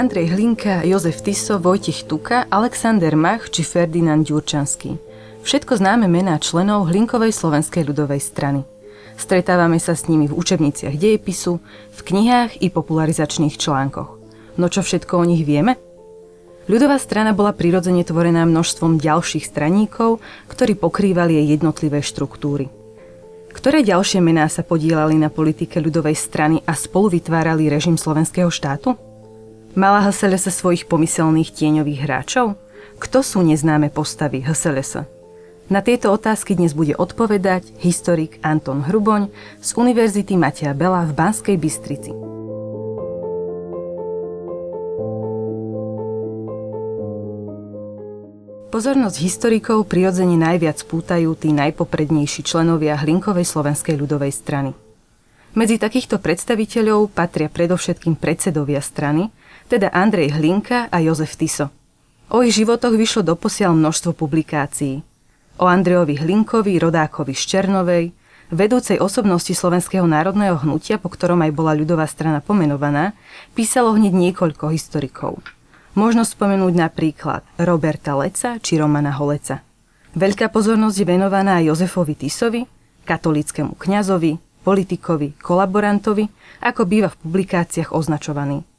Andrej Hlinka, Jozef Tiso, Vojtich Tuka, Alexander Mach či Ferdinand Ďurčanský. Všetko známe mená členov Hlinkovej slovenskej ľudovej strany. Stretávame sa s nimi v učebniciach dejepisu, v knihách i popularizačných článkoch. No čo všetko o nich vieme? Ľudová strana bola prirodzene tvorená množstvom ďalších straníkov, ktorí pokrývali jej jednotlivé štruktúry. Ktoré ďalšie mená sa podielali na politike ľudovej strany a spolu vytvárali režim slovenského štátu? Mala HSLS svojich pomyselných tieňových hráčov? Kto sú neznáme postavy HSLS? Na tieto otázky dnes bude odpovedať historik Anton Hruboň z Univerzity Matia Bela v Banskej Bystrici. Pozornosť historikov prirodzene najviac pútajú tí najpoprednejší členovia Hlinkovej slovenskej ľudovej strany. Medzi takýchto predstaviteľov patria predovšetkým predsedovia strany, teda Andrej Hlinka a Jozef Tiso. O ich životoch vyšlo doposiaľ množstvo publikácií. O Andrejovi Hlinkovi, rodákovi z Černovej, vedúcej osobnosti Slovenského národného hnutia, po ktorom aj bola ľudová strana pomenovaná, písalo hneď niekoľko historikov. Možno spomenúť napríklad Roberta Leca či Romana Holeca. Veľká pozornosť je venovaná aj Jozefovi Tisovi, katolickému kňazovi, politikovi, kolaborantovi, ako býva v publikáciách označovaný.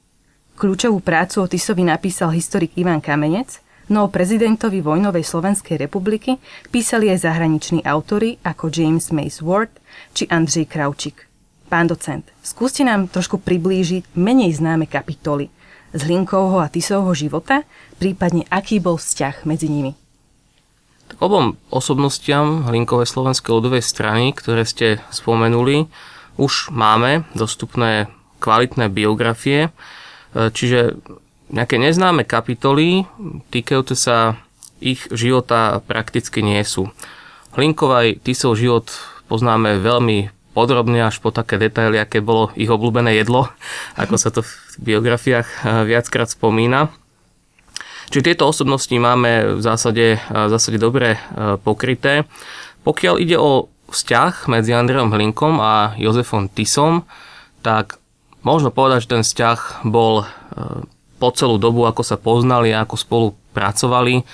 Kľúčovú prácu o Tisovi napísal historik Ivan Kamenec, no o prezidentovi vojnovej Slovenskej republiky písali aj zahraniční autory ako James Mace Ward či Andrzej Kraučík. Pán docent, skúste nám trošku priblížiť menej známe kapitoly – z Hlinkovho a Tisovho života, prípadne aký bol vzťah medzi nimi? Tak obom osobnostiam Hlinkovej slovenskej ľudovej strany, ktoré ste spomenuli, už máme dostupné kvalitné biografie, čiže nejaké neznáme kapitoly týkajúce sa ich života prakticky nie sú. Hlinkovaj Tisov život poznáme veľmi podrobne až po také detaily, aké bolo ich obľúbené jedlo, ako sa to v biografiách eh, viackrát spomína. Čiže tieto osobnosti máme v zásade, eh, v zásade dobre pokryté. Pokiaľ ide o vzťah medzi Andrejom Hlinkom a Jozefom Tisom, tak možno povedať, že ten vzťah bol po celú dobu, ako sa poznali a ako spolu pracovali,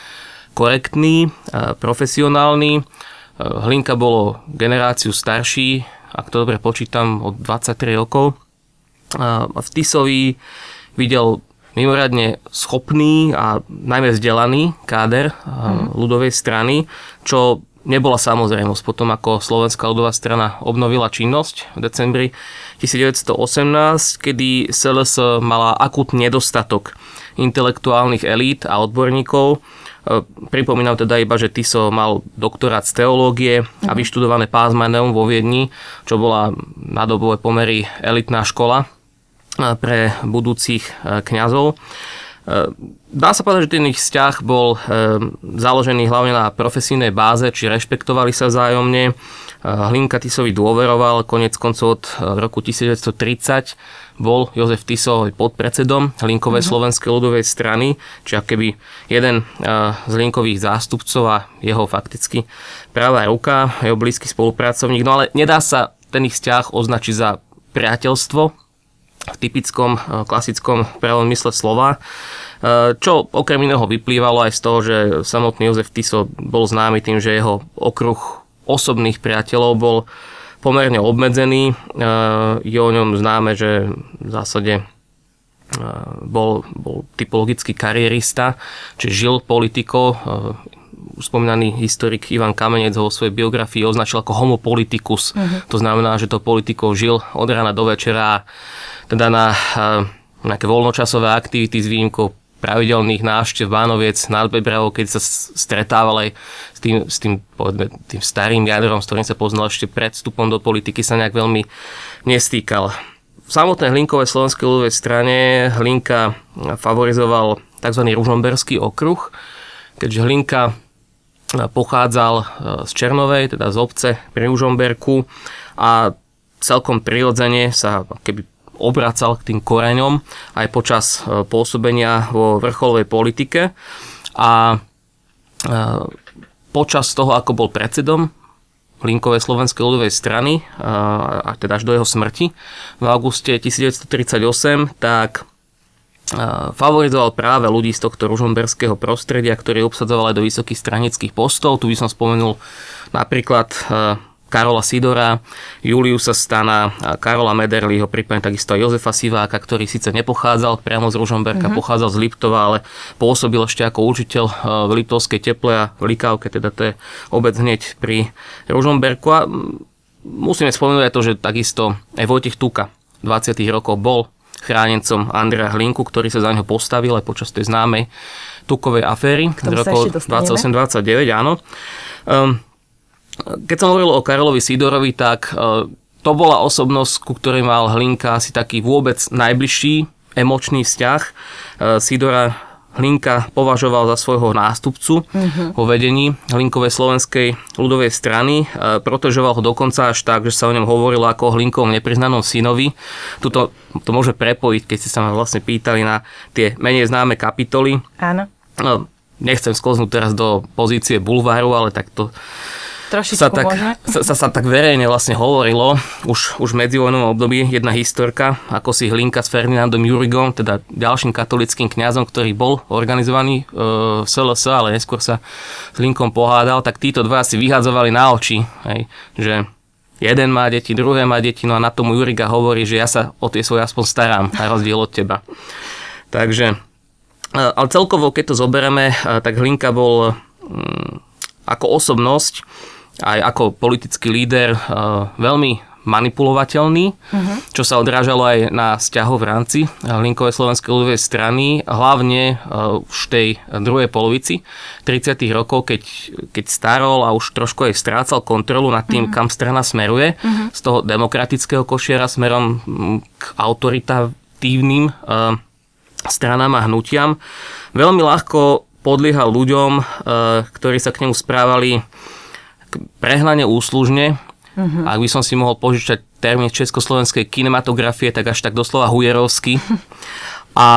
korektný, profesionálny. Hlinka bolo generáciu starší ak to dobre počítam, od 23 rokov. V Tisovi videl mimoriadne schopný a najmä vzdelaný káder mm. ľudovej strany, čo nebola samozrejmosť potom, ako Slovenská ľudová strana obnovila činnosť v decembri 1918, kedy SLS mala akutný nedostatok intelektuálnych elít a odborníkov, E, pripomínam teda iba, že Tiso mal doktorát z teológie a mhm. vyštudované pásmaneum vo Viedni, čo bola na dobové pomery elitná škola e, pre budúcich e, kňazov. Dá sa povedať, že ten ich vzťah bol založený hlavne na profesijnej báze, či rešpektovali sa vzájomne. Hlinka Tisovi dôveroval, konec koncov od roku 1930 bol Jozef Tiso podpredsedom Linkovej mm-hmm. slovenskej ľudovej strany, či keby jeden z Linkových zástupcov a jeho fakticky pravá ruka, jeho blízky spolupracovník. No ale nedá sa ten ich vzťah označiť za priateľstvo v typickom klasickom pravom mysle slova, čo okrem iného vyplývalo aj z toho, že samotný Jozef Tiso bol známy tým, že jeho okruh osobných priateľov bol pomerne obmedzený. E, je o ňom známe, že v zásade e, bol, bol typologický karierista, čiže žil politiko. E, už spomínaný historik Ivan Kamenec ho vo svojej biografii označil ako homo politicus. Uh-huh. To znamená, že to politikou žil od rána do večera, teda na nejaké voľnočasové aktivity s výjimkou pravidelných návštev Bánoviec nad Bebravou, keď sa stretával aj s tým, s tým, povedzme, tým starým jadrom, s ktorým sa poznal ešte pred vstupom do politiky, sa nejak veľmi nestýkal. V samotnej Hlinkové slovenskej ľudovej strane Hlinka favorizoval tzv. ružomberský okruh, keďže Hlinka pochádzal z Černovej, teda z obce pri Ružomberku a celkom prirodzene sa keby obracal k tým koreňom aj počas e, pôsobenia vo vrcholovej politike a e, počas toho, ako bol predsedom Linkovej slovenskej ľudovej strany, e, a teda až do jeho smrti v auguste 1938, tak favorizoval práve ľudí z tohto ružomberského prostredia, ktorí obsadzovali do vysokých stranických postov. Tu by som spomenul napríklad Karola Sidora, Juliusa Stana, Karola Mederliho, prípadne takisto aj Jozefa Siváka, ktorý síce nepochádzal priamo z Ružomberka, mm-hmm. pochádzal z Liptova, ale pôsobil ešte ako učiteľ v Liptovskej teple a v Likávke, teda to je obec hneď pri Ružomberku. A musíme spomenúť aj to, že takisto aj Vojtech Tuka 20. rokov bol chránencom Andrea Hlinku, ktorý sa za neho postavil aj počas tej známej tukovej aféry z roku 28-29, áno. Um, keď som hovoril o Karolovi Sidorovi, tak uh, to bola osobnosť, ku ktorej mal Hlinka asi taký vôbec najbližší emočný vzťah. Uh, Sidora Hlinka považoval za svojho nástupcu uh-huh. vo vedení Hlinkovej slovenskej ľudovej strany. E, protežoval ho dokonca až tak, že sa o ňom hovorilo ako o Hlinkovom nepriznanom synovi. Tuto to môže prepojiť, keď ste sa ma vlastne pýtali na tie menej známe kapitoly. Áno. No, nechcem sklznúť teraz do pozície bulváru, ale tak to Trošičku sa tak, sa, sa, sa tak verejne vlastne hovorilo už, už v medzivojnovom období jedna historka, ako si Hlinka s Ferdinandom Jurigom, teda ďalším katolickým kňazom, ktorý bol organizovaný e, v SLS, ale neskôr sa s Hlinkom pohádal, tak títo dva si vyhadzovali na oči, hej, že jeden má deti, druhé má deti, no a na tomu Juriga hovorí, že ja sa o tie svoje aspoň starám, na rozdiel od teba. Takže, e, ale celkovo, keď to zoberieme, e, tak Hlinka bol mm, ako osobnosť aj ako politický líder eh, veľmi manipulovateľný, uh-huh. čo sa odrážalo aj na vzťahov v rámci Linkovej slovenskej ľudovej strany, hlavne uh, už v tej druhej polovici 30. rokov, keď, keď starol a už trošku aj strácal kontrolu nad tým, uh-huh. kam strana smeruje, uh-huh. z toho demokratického košiera smerom k autoritatívnym uh, stranám a hnutiam. Veľmi ľahko podliehal ľuďom, uh, ktorí sa k nemu správali prehnane úslužne. Uh-huh. Ak by som si mohol požičať termín československej kinematografie, tak až tak doslova hujerovsky. A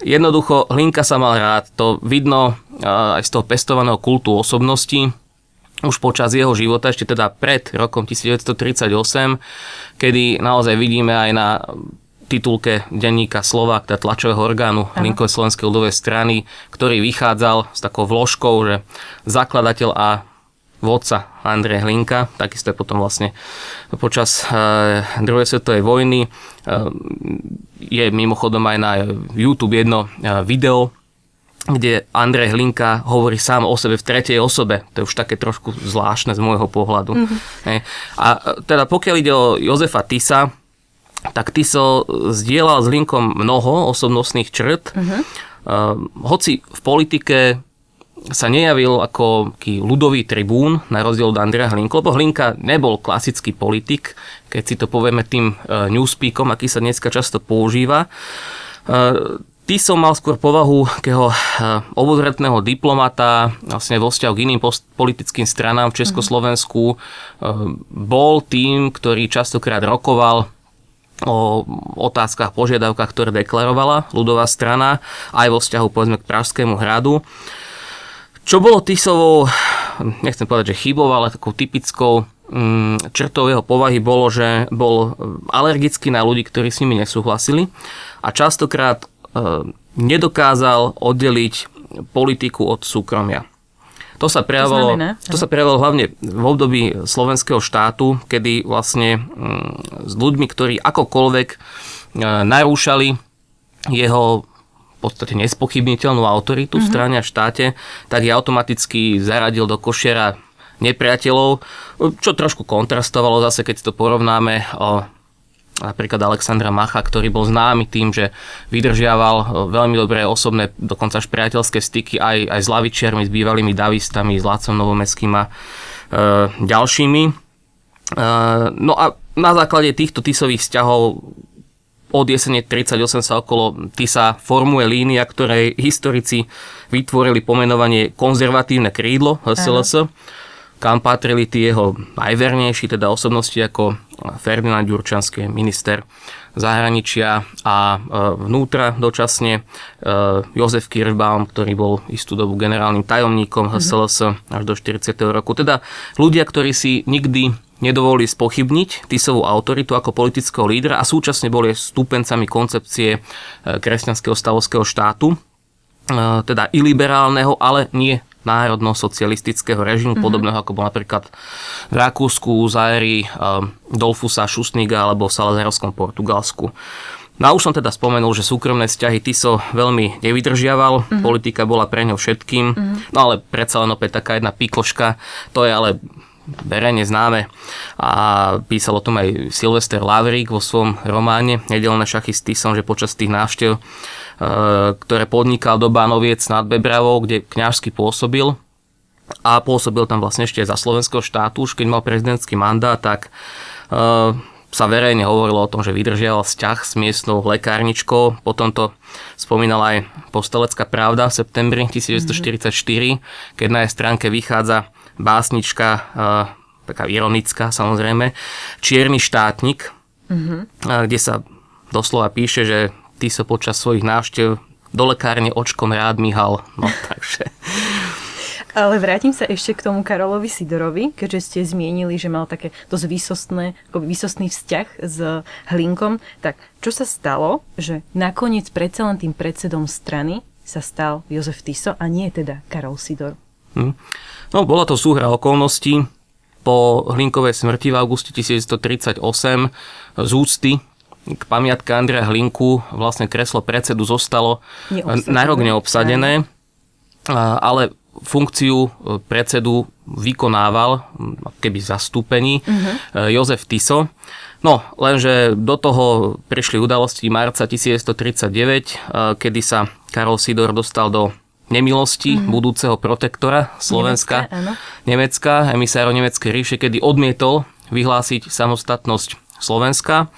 jednoducho Hlinka sa mal rád. To vidno aj z toho pestovaného kultu osobnosti už počas jeho života, ešte teda pred rokom 1938, kedy naozaj vidíme aj na titulke denníka Slovak, teda tlačového orgánu Linkovej slovenskej ľudovej strany, ktorý vychádzal s takou vložkou, že zakladateľ a vodca Andrej Hlinka, takisto je potom vlastne počas uh, druhej svetovej vojny. Uh, je mimochodom aj na YouTube jedno uh, video, kde Andrej Hlinka hovorí sám o sebe v tretej osobe. To je už také trošku zvláštne z môjho pohľadu. Mm-hmm. A teda pokiaľ ide o Jozefa Tisa, tak Tiso zdieľal s Hlinkom mnoho osobnostných črt. Mm-hmm. Uh, hoci v politike sa nejavil ako ľudový tribún, na rozdiel od Andrea Hlinku, lebo Hlinka nebol klasický politik, keď si to povieme tým uh, newspeakom, aký sa dneska často používa. Uh, Ty som mal skôr povahu takého uh, obozretného diplomata vlastne vo vzťahu k iným post- politickým stranám v Československu. Uh, bol tým, ktorý častokrát rokoval o otázkach, požiadavkách, ktoré deklarovala ľudová strana, aj vo vzťahu povedzme k Pražskému hradu. Čo bolo Tisovou, nechcem povedať, že chybou, ale takou typickou mm, črtou jeho povahy bolo, že bol alergický na ľudí, ktorí s nimi nesúhlasili a častokrát e, nedokázal oddeliť politiku od súkromia. To sa prejavilo, to, to sa prejavilo hlavne v období slovenského štátu, kedy vlastne mm, s ľuďmi, ktorí akokoľvek e, narúšali jeho podstate nespochybniteľnú autoritu mm-hmm. v mhm. strane a štáte, tak je automaticky zaradil do košiera nepriateľov, čo trošku kontrastovalo zase, keď to porovnáme o napríklad Alexandra Macha, ktorý bol známy tým, že vydržiaval veľmi dobré osobné, dokonca až priateľské styky aj, aj s lavičiarmi, s bývalými davistami, s Lácom Novomeským a e, ďalšími. E, no a na základe týchto tisových vzťahov od jesene 38 sa okolo TISA formuje línia, ktorej historici vytvorili pomenovanie konzervatívne krídlo HSLS, kam patrili tí jeho najvernejší, teda osobnosti ako Ferdinand Ďurčanský, minister zahraničia a e, vnútra dočasne e, Jozef Kirchbaum, ktorý bol istú dobu generálnym tajomníkom HSLS až do 40. roku. Teda ľudia, ktorí si nikdy nedovolili spochybniť Tisovú autoritu ako politického lídra a súčasne boli stúpencami koncepcie e, kresťanského stavovského štátu, e, teda iliberálneho, ale nie národno-socialistického režimu, mm-hmm. podobného ako bol napríklad v Rakúsku, Zairi, Dolfusa, Šustniga alebo v Salazárovskom Portugalsku. No a už som teda spomenul, že súkromné vzťahy Tiso veľmi nevydržiaval, mm-hmm. politika bola pre ňo všetkým, mm-hmm. no ale predsa len opäť taká jedna pikoška, to je ale verejne známe. A písal o tom aj Silvester Lavrík vo svojom románe Nedelné šachy s Tisom, že počas tých návštev, e, ktoré podnikal do Bánoviec nad Bebravou, kde kňažsky pôsobil, a pôsobil tam vlastne ešte za slovenského štátu, už keď mal prezidentský mandát, tak e, sa verejne hovorilo o tom, že vydržiaval vzťah s miestnou lekárničkou. Potom to spomínala aj Postelecká pravda v septembri 1944, keď na jej stránke vychádza básnička, uh, taká ironická samozrejme, Čierny štátnik, mm-hmm. kde sa doslova píše, že ty sa počas svojich návštev do lekárne očkom rád myhal. No takže ale vrátim sa ešte k tomu Karolovi Sidorovi, keďže ste zmienili, že mal také dosť výsostné, ako výsostný vzťah s Hlinkom. Tak čo sa stalo, že nakoniec predsa len tým predsedom strany sa stal Jozef Tiso a nie teda Karol Sidor? Hm. No, bola to súhra okolností. Po Hlinkovej smrti v auguste 1938 z úcty k pamiatke Andreja Hlinku vlastne kreslo predsedu zostalo na rok neobsadené, ale funkciu e, predsedu vykonával, keby zastúpení, uh-huh. Jozef Tiso. No, lenže do toho prišli udalosti marca 1939, e, kedy sa Karol Sidor dostal do nemilosti uh-huh. budúceho protektora Slovenska, Nemecka, Nemecka emisárov Nemeckej ríše, kedy odmietol vyhlásiť samostatnosť Slovenska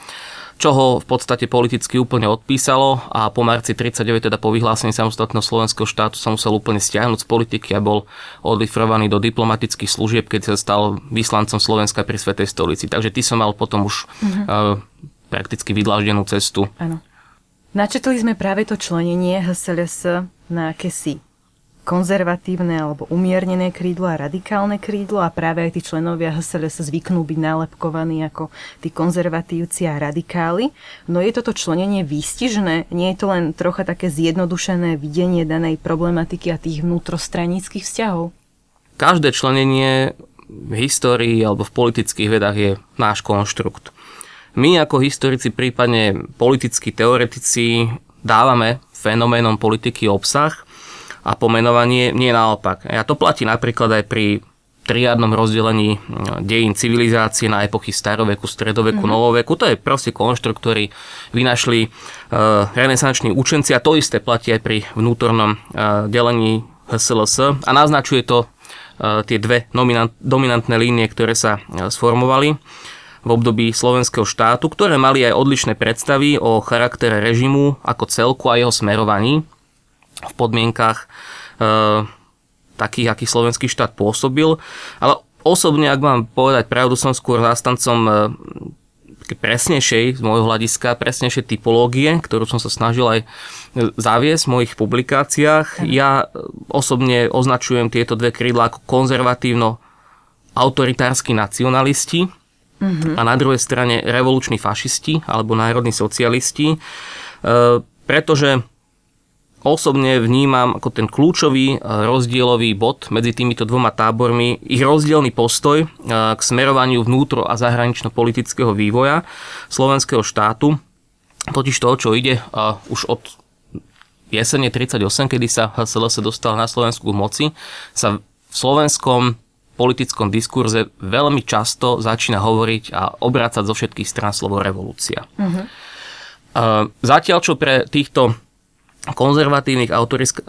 čo ho v podstate politicky úplne odpísalo a po marci 39, teda po vyhlásení samostatného slovenského štátu sa musel úplne stiahnuť z politiky a bol odlifrovaný do diplomatických služieb, keď sa stal vyslancom Slovenska pri Svetej stolici. Takže ty som mal potom už mm-hmm. uh, prakticky vydláždenú cestu. Áno. Načetli sme práve to členenie HSLS na akési konzervatívne alebo umiernené krídlo a radikálne krídlo a práve aj tí členovia HSLS zvyknú byť nálepkovaní ako tí konzervatívci a radikáli. No je toto členenie výstižné? Nie je to len trocha také zjednodušené videnie danej problematiky a tých vnútrostranických vzťahov? Každé členenie v histórii alebo v politických vedách je náš konštrukt. My ako historici, prípadne politickí teoretici, dávame fenoménom politiky obsah a pomenovanie nie naopak. A to platí napríklad aj pri triádnom rozdelení dejín civilizácie na epochy staroveku, stredoveku, mm-hmm. novoveku. To je proste konštrukt, ktorý vynašli uh, renesanční učenci a to isté platí aj pri vnútornom uh, delení HSLS a naznačuje to uh, tie dve nominant, dominantné línie, ktoré sa uh, sformovali v období slovenského štátu, ktoré mali aj odlišné predstavy o charaktere režimu ako celku a jeho smerovaní v podmienkach e, takých, aký slovenský štát pôsobil. Ale osobne, ak mám povedať pravdu, som skôr zástancom e, presnejšej, z môjho hľadiska, presnejšej typológie, ktorú som sa snažil aj zaviesť v mojich publikáciách. Ja osobne označujem tieto dve krídla ako konzervatívno autoritársky nacionalisti mm-hmm. a na druhej strane revoluční fašisti alebo národní socialisti, e, pretože osobne vnímam ako ten kľúčový e, rozdielový bod medzi týmito dvoma tábormi ich rozdielný postoj e, k smerovaniu vnútro a zahranično-politického vývoja slovenského štátu. Totiž toho, čo ide uh, už od jesene 38, kedy sa HSLS dostal na Slovensku moci, sa v slovenskom politickom diskurze veľmi často začína hovoriť a obrácať zo všetkých strán slovo revolúcia. Uh-huh. Uh, zatiaľ, čo pre týchto konzervatívnych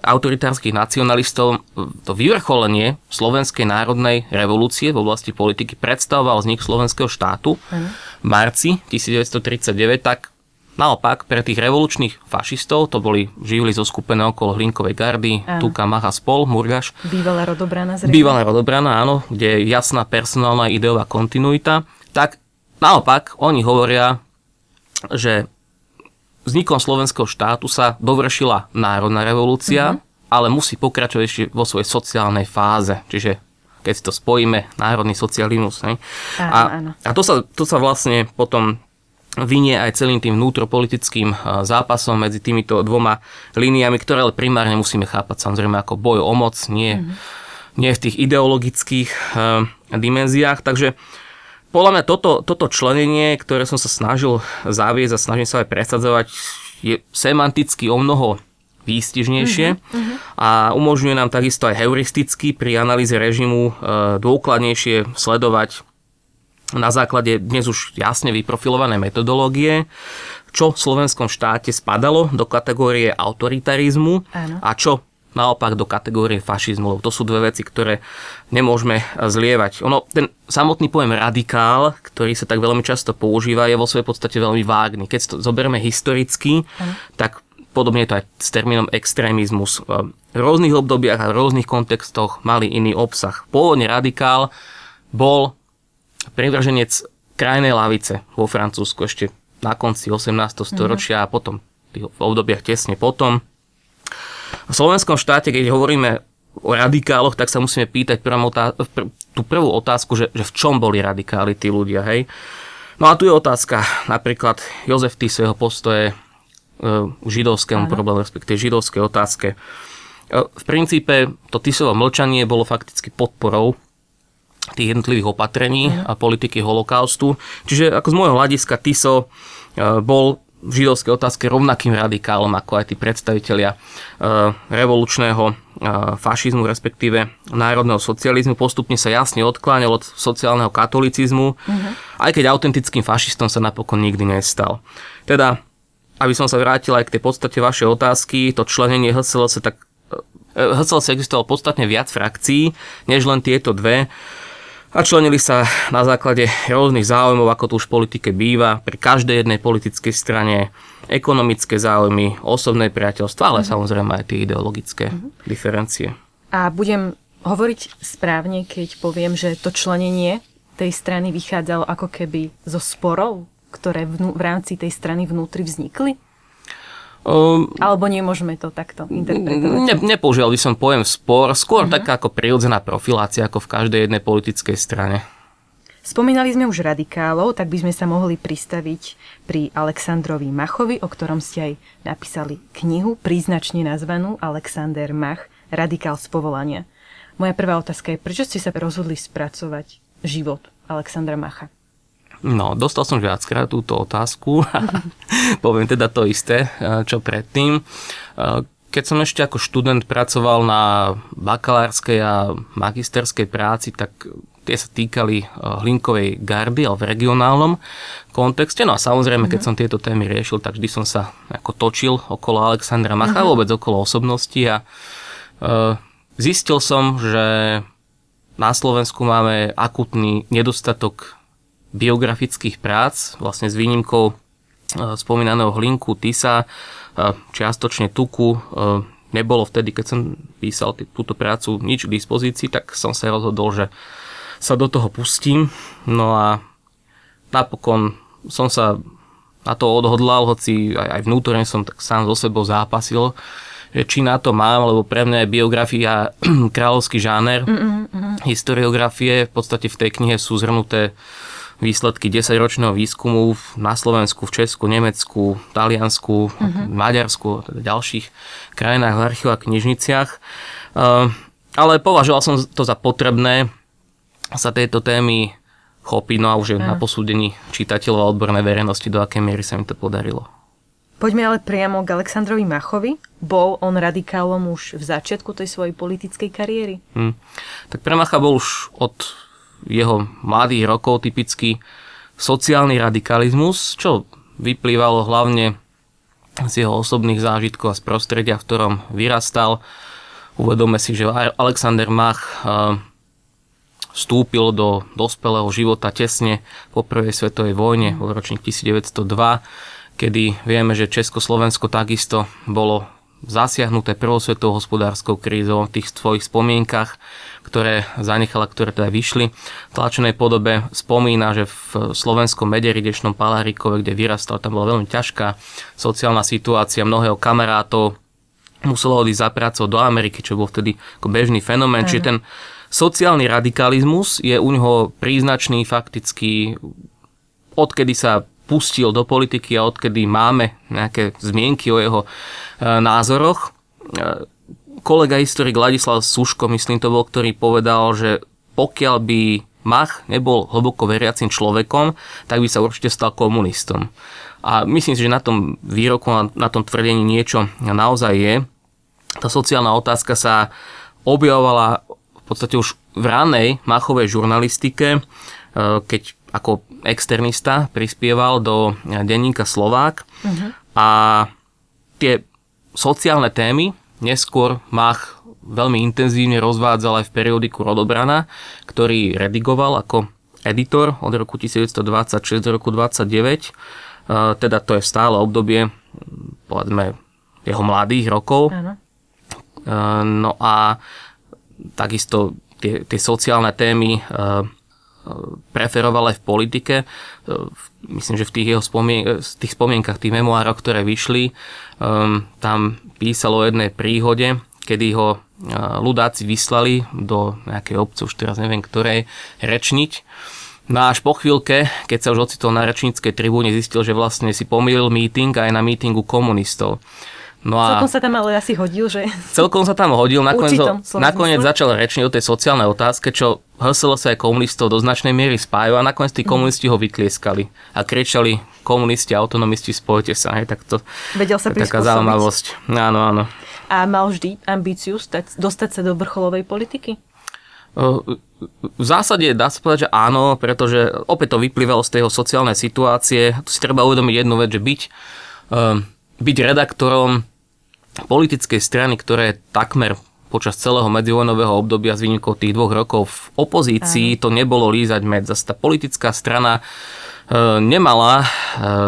autoritárskych nacionalistov to vyvrcholenie Slovenskej národnej revolúcie v oblasti politiky predstavoval vznik slovenského štátu v marci 1939, tak Naopak, pre tých revolučných fašistov, to boli živili zo skupené okolo Hlinkovej gardy, áno. Tuka, Maha, Spol, Murgaš. Bývalá rodobrana zrejme. Bývalá rodobrana, áno, kde je jasná personálna ideová kontinuita. Tak naopak, oni hovoria, že vznikom slovenského štátu sa dovršila národná revolúcia, mm-hmm. ale musí pokračovať ešte vo svojej sociálnej fáze. Čiže keď si to spojíme, národný socializmus. Áno, a, áno. a to, sa, to sa vlastne potom vynie aj celým tým vnútropolitickým zápasom medzi týmito dvoma líniami, ktoré ale primárne musíme chápať samozrejme ako boj o moc, nie, mm-hmm. nie v tých ideologických uh, dimenziách. Takže podľa mňa toto, toto členenie, ktoré som sa snažil zaviesť a snažím sa aj presadzovať, je semanticky o mnoho výstižnejšie uh-huh. a umožňuje nám takisto aj heuristicky pri analýze režimu e, dôkladnejšie sledovať na základe dnes už jasne vyprofilované metodológie, čo v slovenskom štáte spadalo do kategórie autoritarizmu Áno. a čo naopak do kategórie fašizmu. To sú dve veci, ktoré nemôžeme zlievať. Ono, ten samotný pojem radikál, ktorý sa tak veľmi často používa, je vo svojej podstate veľmi vágny. Keď to zoberieme historicky, Áno. tak podobne je to aj s termínom extrémizmus. V rôznych obdobiach a v rôznych kontextoch mali iný obsah. Pôvodne radikál bol privrženec krajnej lavice vo Francúzsku ešte na konci 18. storočia mm-hmm. a potom v obdobiach tesne potom. V slovenskom štáte, keď hovoríme o radikáloch, tak sa musíme pýtať otá- pr- tú prvú otázku, že, že v čom boli radikáli tí ľudia, hej? No a tu je otázka napríklad Jozef Tisového postoje e, židovskému Áno. problému, respektíve židovskej otázke. E, v princípe to Tisovo mlčanie bolo fakticky podporou tých jednotlivých opatrení a politiky holokaustu. Čiže ako z môjho hľadiska Tiso e, bol v židovskej otázke rovnakým radikálom ako aj tí predstavitelia revolučného fašizmu, respektíve národného socializmu. Postupne sa jasne odkláňal od sociálneho katolicizmu, uh-huh. aj keď autentickým fašistom sa napokon nikdy nestal. Teda aby som sa vrátil aj k tej podstate vašej otázky, to členenie HSLC, tak e, HSLC existoval podstatne viac frakcií, než len tieto dve a členili sa na základe rôznych záujmov, ako tu už v politike býva, pri každej jednej politickej strane ekonomické záujmy, osobné priateľstva, ale mm-hmm. samozrejme aj tie ideologické mm-hmm. diferencie. A budem hovoriť správne, keď poviem, že to členenie tej strany vychádzalo ako keby zo sporov ktoré vnú, v rámci tej strany vnútri vznikli? Um, Alebo nemôžeme to takto interpretovať? Ne, nepoužíval by som pojem spor, skôr uh-huh. taká ako prirodzená profilácia, ako v každej jednej politickej strane. Spomínali sme už radikálov, tak by sme sa mohli pristaviť pri Alexandrovi Machovi, o ktorom ste aj napísali knihu, príznačne nazvanú Alexander Mach, radikál z povolania. Moja prvá otázka je, prečo ste sa rozhodli spracovať život Alexandra Macha? No, dostal som viackrát túto otázku. Poviem teda to isté, eh, čo predtým. Eh, keď som ešte ako študent pracoval na bakalárskej a magisterskej práci, tak tie sa týkali eh, hlinkovej gardy, ale v regionálnom kontexte. No a samozrejme, keď mhm. som tieto témy riešil, tak vždy som sa ako točil okolo Alexandra Macha, uh-huh. vôbec okolo osobnosti a zistil som, že na Slovensku máme akutný nedostatok biografických prác, vlastne s výnimkou e, spomínaného Hlinku, Tisa, e, čiastočne Tuku, e, nebolo vtedy, keď som písal túto prácu, nič k dispozícii, tak som sa rozhodol, že sa do toho pustím. No a napokon som sa na to odhodlal, hoci aj, aj vnútorne som tak sám so sebou zápasil, že či na to mám, lebo pre mňa je biografia kráľovský žáner. Mm-mm, Historiografie v podstate v tej knihe sú zhrnuté výsledky 10-ročného výskumu na Slovensku, v Česku, Nemecku, Taliansku, uh-huh. Maďarsku, teda ďalších krajinách v archívu a knižniciach. Uh, ale považoval som to za potrebné sa tejto témy chopiť, no a už je uh-huh. na posúdení čitateľov a odbornej verejnosti, do akej miery sa mi to podarilo. Poďme ale priamo k Aleksandrovi Machovi. Bol on radikálom už v začiatku tej svojej politickej kariéry? Hmm. Tak pre Macha bol už od jeho mladých rokov typický sociálny radikalizmus, čo vyplývalo hlavne z jeho osobných zážitkov a z prostredia, v ktorom vyrastal. Uvedome si, že Alexander Mach eh, vstúpil do dospelého života tesne po prvej svetovej vojne v ročník 1902, kedy vieme, že Československo takisto bolo zasiahnuté prvou svetovou hospodárskou krízou v tých svojich spomienkach ktoré zanechala, ktoré teda vyšli. V tlačenej podobe spomína, že v slovenskom Mederidečnom Palárikove, kde vyrastal, tam bola veľmi ťažká sociálna situácia, mnohého kamarátov muselo odísť za prácou do Ameriky, čo bol vtedy ako bežný fenomén. Čiže ten Sociálny radikalizmus je u neho príznačný fakticky, odkedy sa pustil do politiky a odkedy máme nejaké zmienky o jeho e, názoroch. E, kolega historik Ladislav Suško, myslím to bol, ktorý povedal, že pokiaľ by Mach nebol hlboko veriacim človekom, tak by sa určite stal komunistom. A myslím si, že na tom výroku, na tom tvrdení niečo naozaj je. Tá sociálna otázka sa objavovala v podstate už v ranej Machovej žurnalistike, e, keď ako externista prispieval do denníka Slovák uh-huh. a tie sociálne témy neskôr Mach veľmi intenzívne rozvádzal aj v periodiku Rodobrana, ktorý redigoval ako editor od roku 1926 do roku 1929 teda to je stále obdobie, povedzme, jeho mladých rokov. Ano. No a takisto tie, tie sociálne témy preferoval aj v politike. Myslím, že v tých jeho spomien- tých spomienkach, tých memoároch, ktoré vyšli, tam písal o jednej príhode, kedy ho ľudáci vyslali do nejakej obce, už teraz neviem ktorej, rečniť No až po chvíľke, keď sa už ocitol na rečníckej tribúne, zistil, že vlastne si pomýlil meeting aj na meetingu komunistov. No a celkom sa tam ale asi hodil, že? Celkom sa tam hodil, nakoniec, ho, nakoniec začal rečniť o tej sociálnej otázke, čo hrselo sa aj komunistov do značnej miery spájú a nakoniec tí mhm. komunisti ho vytlieskali a kričali komunisti, autonomisti, spojte sa. Hej, tak to, Vedel sa to je taká zaujímavosť. Áno, áno. A mal vždy ambíciu stať, dostať sa do vrcholovej politiky? V zásade dá sa povedať, že áno, pretože opäť to vyplývalo z tej sociálnej situácie. Tu si treba uvedomiť jednu vec, že byť, byť redaktorom politickej strany, ktoré takmer počas celého medzivojnového obdobia z výnimkou tých dvoch rokov v opozícii, Aj. to nebolo lízať med. Zase tá politická strana nemala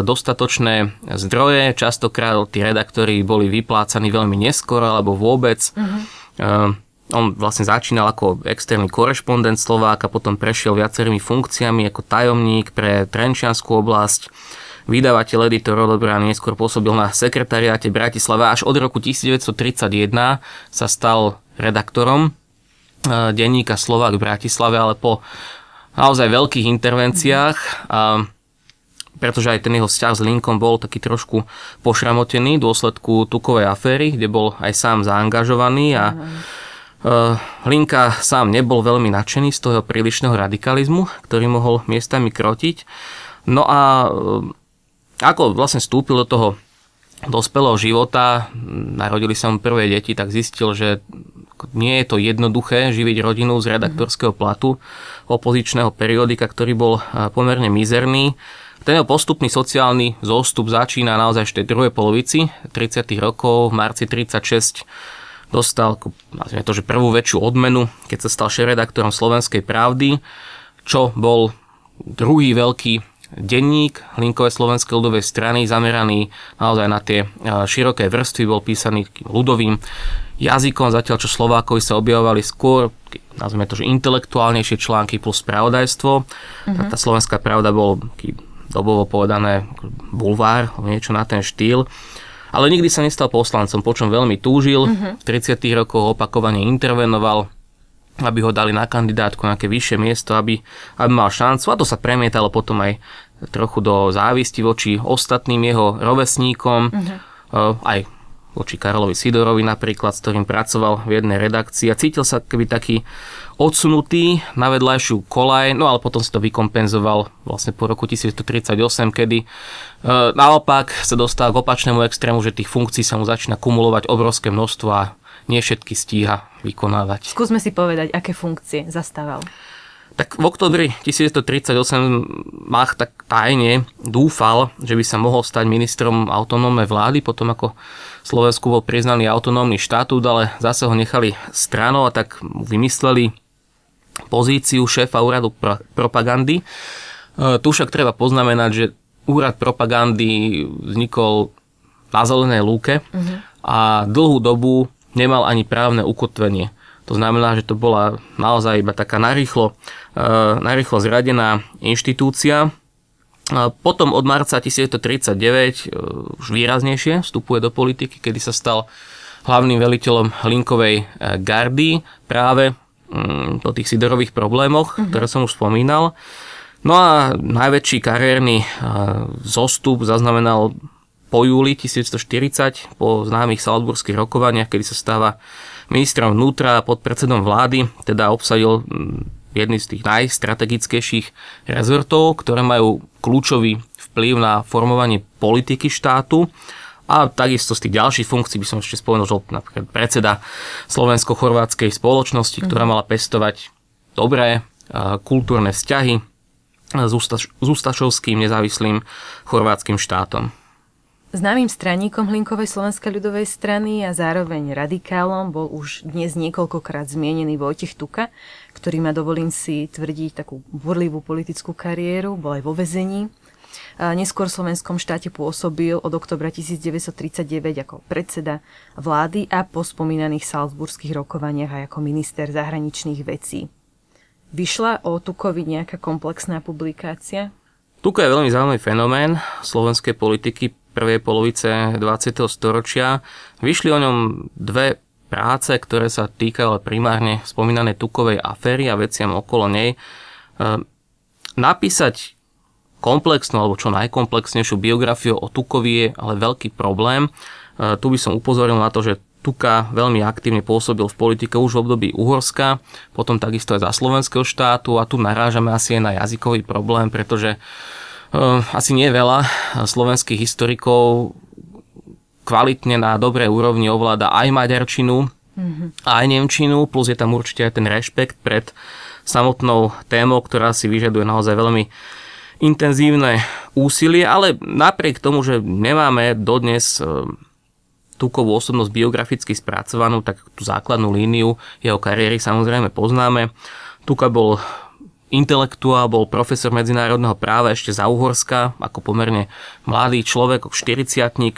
dostatočné zdroje, častokrát tí redaktori boli vyplácaní veľmi neskoro alebo vôbec. Uh-huh. On vlastne začínal ako externý korešpondent Slováka, potom prešiel viacerými funkciami ako tajomník pre Trenčianskú oblasť, vydavateľ editor Rodobrán neskôr pôsobil na sekretariáte Bratislava. Až od roku 1931 sa stal redaktorom e, denníka Slovák v Bratislave, ale po naozaj veľkých intervenciách, a, pretože aj ten jeho vzťah s Linkom bol taký trošku pošramotený v dôsledku tukovej aféry, kde bol aj sám zaangažovaný a Eh, Linka sám nebol veľmi nadšený z toho prílišného radikalizmu, ktorý mohol miestami krotiť. No a eh, ako vlastne vstúpil do toho dospelého života, narodili sa mu prvé deti, tak zistil, že nie je to jednoduché živiť rodinu z redaktorského platu opozičného periodika, ktorý bol pomerne mizerný. Ten jeho postupný sociálny zostup začína naozaj v tej druhej polovici 30. rokov, v marci 36 dostal, to, že prvú väčšiu odmenu, keď sa stal šéf-redaktorom Slovenskej pravdy, čo bol druhý veľký denník Linkovej slovenskej ľudovej strany, zameraný naozaj na tie široké vrstvy, bol písaný ľudovým jazykom, zatiaľ čo Slovákovi sa objavovali skôr, nazvime to, že intelektuálnejšie články plus spravodajstvo. Mm-hmm. Tá slovenská pravda bol dobovo povedané bulvár, niečo na ten štýl ale nikdy sa nestal poslancom, po čom veľmi túžil. Uh-huh. V 30. rokoch opakovane intervenoval aby ho dali na kandidátku na nejaké vyššie miesto, aby, aby mal šancu. A to sa premietalo potom aj trochu do závisti voči ostatným jeho rovesníkom, uh-huh. aj voči Karlovi Sidorovi napríklad, s ktorým pracoval v jednej redakcii a cítil sa keby taký odsunutý na vedľajšiu kolaj, no ale potom si to vykompenzoval vlastne po roku 1938, kedy e, naopak sa dostal k opačnému extrému, že tých funkcií sa mu začína kumulovať obrovské množstvo a nie všetky stíha vykonávať. Skúsme si povedať, aké funkcie zastával. Tak v oktobri 1938 Mach tak tajne dúfal, že by sa mohol stať ministrom autonómnej vlády, potom ako Slovensku bol priznaný autonómny štatút, ale zase ho nechali stranou a tak vymysleli pozíciu šéfa úradu pro- propagandy. E, tu však treba poznamenať, že úrad propagandy vznikol na zelenej lúke uh-huh. a dlhú dobu nemal ani právne ukotvenie. To znamená, že to bola naozaj iba taká narýchlo, e, narýchlo zradená inštitúcia. Potom od marca 1939 e, už výraznejšie vstupuje do politiky, kedy sa stal hlavným veliteľom Linkovej e, gardy práve mm, po tých siderových problémoch, mm-hmm. ktoré som už spomínal. No a najväčší kariérny zostup zaznamenal po júli 1940, po známych salzburských rokovaniach, kedy sa stáva ministrom vnútra a podpredsedom vlády, teda obsadil mm, jedný z tých najstrategickejších rezortov, ktoré majú kľúčový vplyv na formovanie politiky štátu. A takisto z tých ďalších funkcií by som ešte spomenul, že napríklad predseda Slovensko-chorvátskej spoločnosti, ktorá mhm. mala pestovať dobré kultúrne vzťahy s, Ustašovským nezávislým chorvátským štátom. Známym straníkom Hlinkovej slovenskej ľudovej strany a zároveň radikálom bol už dnes niekoľkokrát zmienený Vojtech Tuka, ktorý má, dovolím si tvrdiť, takú burlivú politickú kariéru, bol aj vo vezení. Neskôr v slovenskom štáte pôsobil od oktobra 1939 ako predseda vlády a po spomínaných salzburských rokovaniach aj ako minister zahraničných vecí. Vyšla o Tukovi nejaká komplexná publikácia? Tuko je veľmi zaujímavý fenomén slovenskej politiky prvej polovice 20. storočia. Vyšli o ňom dve práce, ktoré sa týkali primárne spomínanej Tukovej aféry a veciam okolo nej. E, napísať komplexnú alebo čo najkomplexnejšiu biografiu o Tukovi je ale veľký problém. E, tu by som upozoril na to, že Tuka veľmi aktívne pôsobil v politike už v období Uhorska, potom takisto aj za slovenského štátu a tu narážame asi aj na jazykový problém, pretože uh, asi nie veľa slovenských historikov kvalitne na dobrej úrovni ovláda aj maďarčinu, mm-hmm. aj nemčinu, plus je tam určite aj ten rešpekt pred samotnou témou, ktorá si vyžaduje naozaj veľmi intenzívne úsilie, ale napriek tomu, že nemáme dodnes uh, Tukovú osobnosť biograficky spracovanú, tak tú základnú líniu jeho kariéry samozrejme poznáme. Tuka bol intelektuál, bol profesor medzinárodného práva ešte za Uhorska, ako pomerne mladý človek, 40 e,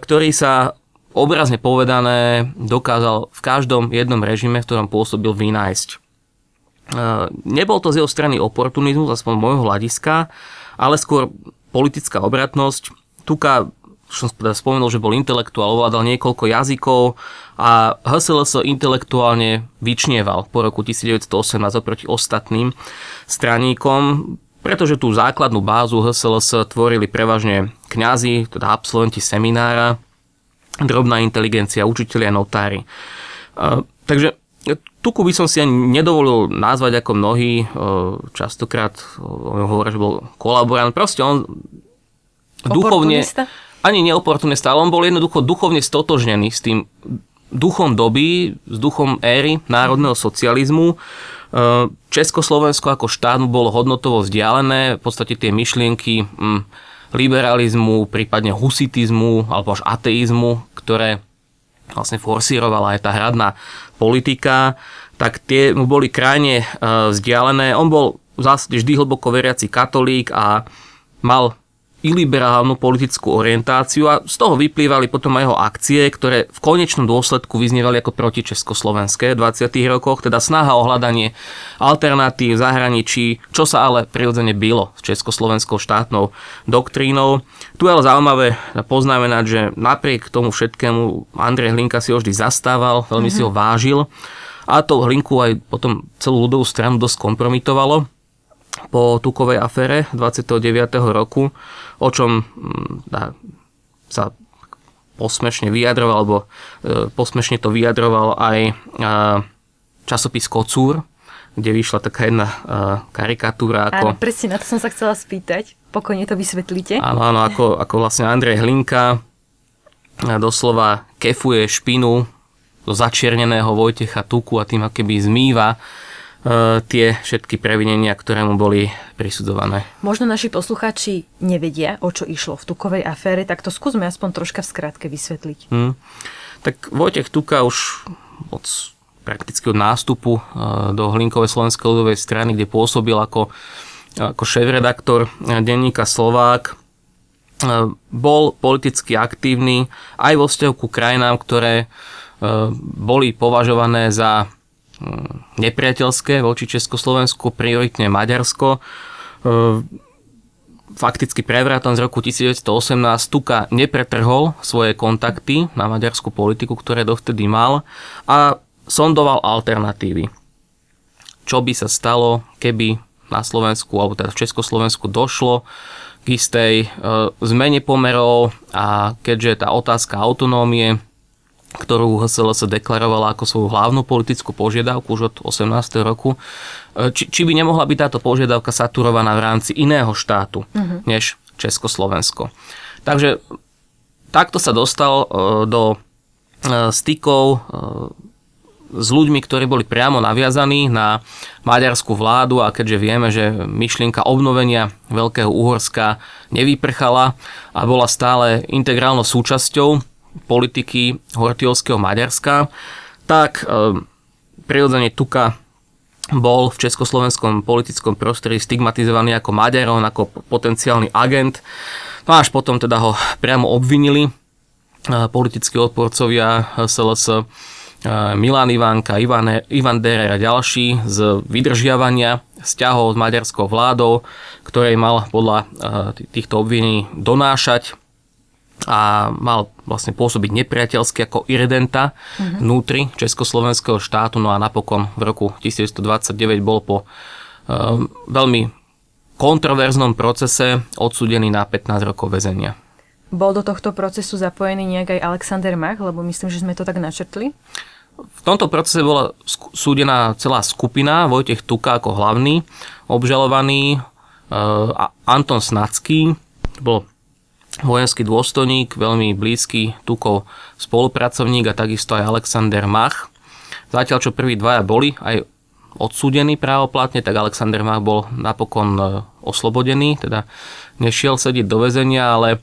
ktorý sa obrazne povedané dokázal v každom jednom režime, v ktorom pôsobil, vynájsť. E, nebol to z jeho strany oportunizmus, aspoň môjho hľadiska, ale skôr politická obratnosť. Tuka som teda spomenul, že bol intelektuál, ovládal niekoľko jazykov a HSLS intelektuálne vyčnieval po roku 1918 oproti ostatným straníkom, pretože tú základnú bázu HSLS tvorili prevažne kňazi, teda absolventi seminára, drobná inteligencia, učiteľia, notári. Takže Tuku by som si ani nedovolil nazvať ako mnohí, častokrát hovoria, že bol kolaborant. Proste on duchovne, ani neoportunista, ale on bol jednoducho duchovne stotožnený s tým duchom doby, s duchom éry národného socializmu. E, Československo ako štát bolo hodnotovo vzdialené, v podstate tie myšlienky hm, liberalizmu, prípadne husitizmu alebo až ateizmu, ktoré vlastne forsírovala aj tá hradná politika, tak tie mu boli krajne e, vzdialené. On bol v zásade vždy hlboko veriaci katolík a mal iliberálnu politickú orientáciu a z toho vyplývali potom aj jeho akcie, ktoré v konečnom dôsledku vyznievali ako proti Československé v 20. rokoch, teda snaha o hľadanie alternatív v zahraničí, čo sa ale prirodzene bylo s československou štátnou doktrínou. Tu je ale zaujímavé poznamenať, že napriek tomu všetkému Andrej Hlinka si ho vždy zastával, veľmi mm-hmm. si ho mhm. vážil a to Hlinku aj potom celú ľudovú stranu dosť kompromitovalo po Tukovej afére 29. roku, o čom dá, mm, sa posmešne vyjadroval, alebo e, posmešne to vyjadroval aj e, časopis Kocúr, kde vyšla taká jedna e, karikatúra. Ako, áno, presne na to som sa chcela spýtať. Pokojne to vysvetlíte. Áno, áno, ako, ako vlastne Andrej Hlinka doslova kefuje špinu do začierneného Vojtecha Tuku a tým akéby zmýva tie všetky previnenia, ktoré mu boli prisudzované. Možno naši poslucháči nevedia, o čo išlo v Tukovej afére, tak to skúsme aspoň troška v skratke vysvetliť. Hmm. Tak Vojtech Tuka už od prakticky od nástupu e, do Hlinkovej slovenskej ľudovej strany, kde pôsobil ako, ako šéf-redaktor denníka Slovák, e, bol politicky aktívny aj vo vzťahu ku krajinám, ktoré boli považované za nepriateľské voči Československu, prioritne Maďarsko. E, fakticky prevratom z roku 1918 Tuka nepretrhol svoje kontakty na maďarskú politiku, ktoré dovtedy mal a sondoval alternatívy. čo by sa stalo, keby na Slovensku, alebo teda v Československu došlo k istej e, zmene pomerov a keďže tá otázka autonómie, ktorú HSLS deklarovala ako svoju hlavnú politickú požiadavku už od 18. roku, e, či, či by nemohla byť táto požiadavka saturovaná v rámci iného štátu uh-huh. než Československo. Takže takto sa dostal e, do e, stykov s ľuďmi, ktorí boli priamo naviazaní na maďarskú vládu a keďže vieme, že myšlienka obnovenia Veľkého Uhorska nevyprchala a bola stále integrálnou súčasťou politiky Hortiovského Maďarska, tak e, prirodzene Tuka bol v československom politickom prostredí stigmatizovaný ako Maďar, ako potenciálny agent. No až potom teda ho priamo obvinili e, politickí odporcovia SLS Milan Ivánka, Ivan, Ivan Derer a ďalší z vydržiavania vzťahov s maďarskou vládou, ktorej mal podľa týchto obvinení donášať a mal vlastne pôsobiť nepriateľsky ako iredenta mm-hmm. vnútri Československého štátu, no a napokon v roku 1929 bol po uh, veľmi kontroverznom procese odsudený na 15 rokov väzenia. Bol do tohto procesu zapojený nejak aj Alexander Mach, lebo myslím, že sme to tak načrtli? V tomto procese bola súdená celá skupina, Vojtech Tuka ako hlavný, obžalovaný e, a Anton Snacký, bol vojenský dôstojník, veľmi blízky Tukov spolupracovník a takisto aj Alexander Mach. Zatiaľ, čo prví dvaja boli aj odsúdení právoplatne, tak Alexander Mach bol napokon e, oslobodený, teda nešiel sedieť do väzenia, ale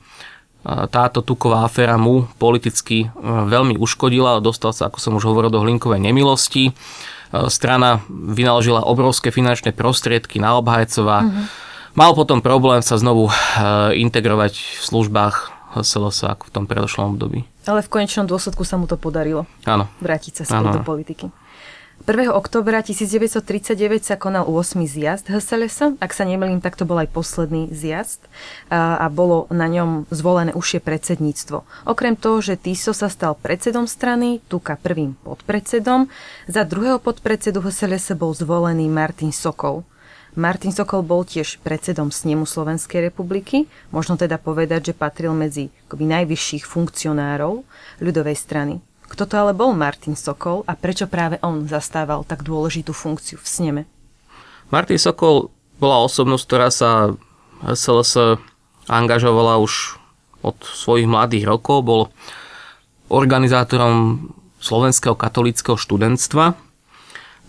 táto tuková aféra mu politicky e, veľmi uškodila, dostal sa, ako som už hovoril, do hlinkovej nemilosti. E, strana vynaložila obrovské finančné prostriedky na obhajcova. Mm-hmm. Mal potom problém sa znovu e, integrovať v službách HSLS ako v tom predošlom období. Ale v konečnom dôsledku sa mu to podarilo. Áno. Vrátiť sa späť do politiky. 1. oktobra 1939 sa konal 8. zjazd HSLS. Ak sa nemýlim, tak to bol aj posledný zjazd a, a bolo na ňom zvolené užšie predsedníctvo. Okrem toho, že Tiso sa stal predsedom strany, Tuka prvým podpredsedom, za druhého podpredsedu HSLS bol zvolený Martin Sokol. Martin Sokol bol tiež predsedom snemu Slovenskej republiky, možno teda povedať, že patril medzi akoby, najvyšších funkcionárov ľudovej strany. Kto to ale bol Martin Sokol a prečo práve on zastával tak dôležitú funkciu v sneme? Martin Sokol bola osobnosť, ktorá sa SLS angažovala už od svojich mladých rokov, bol organizátorom Slovenského katolického študentstva,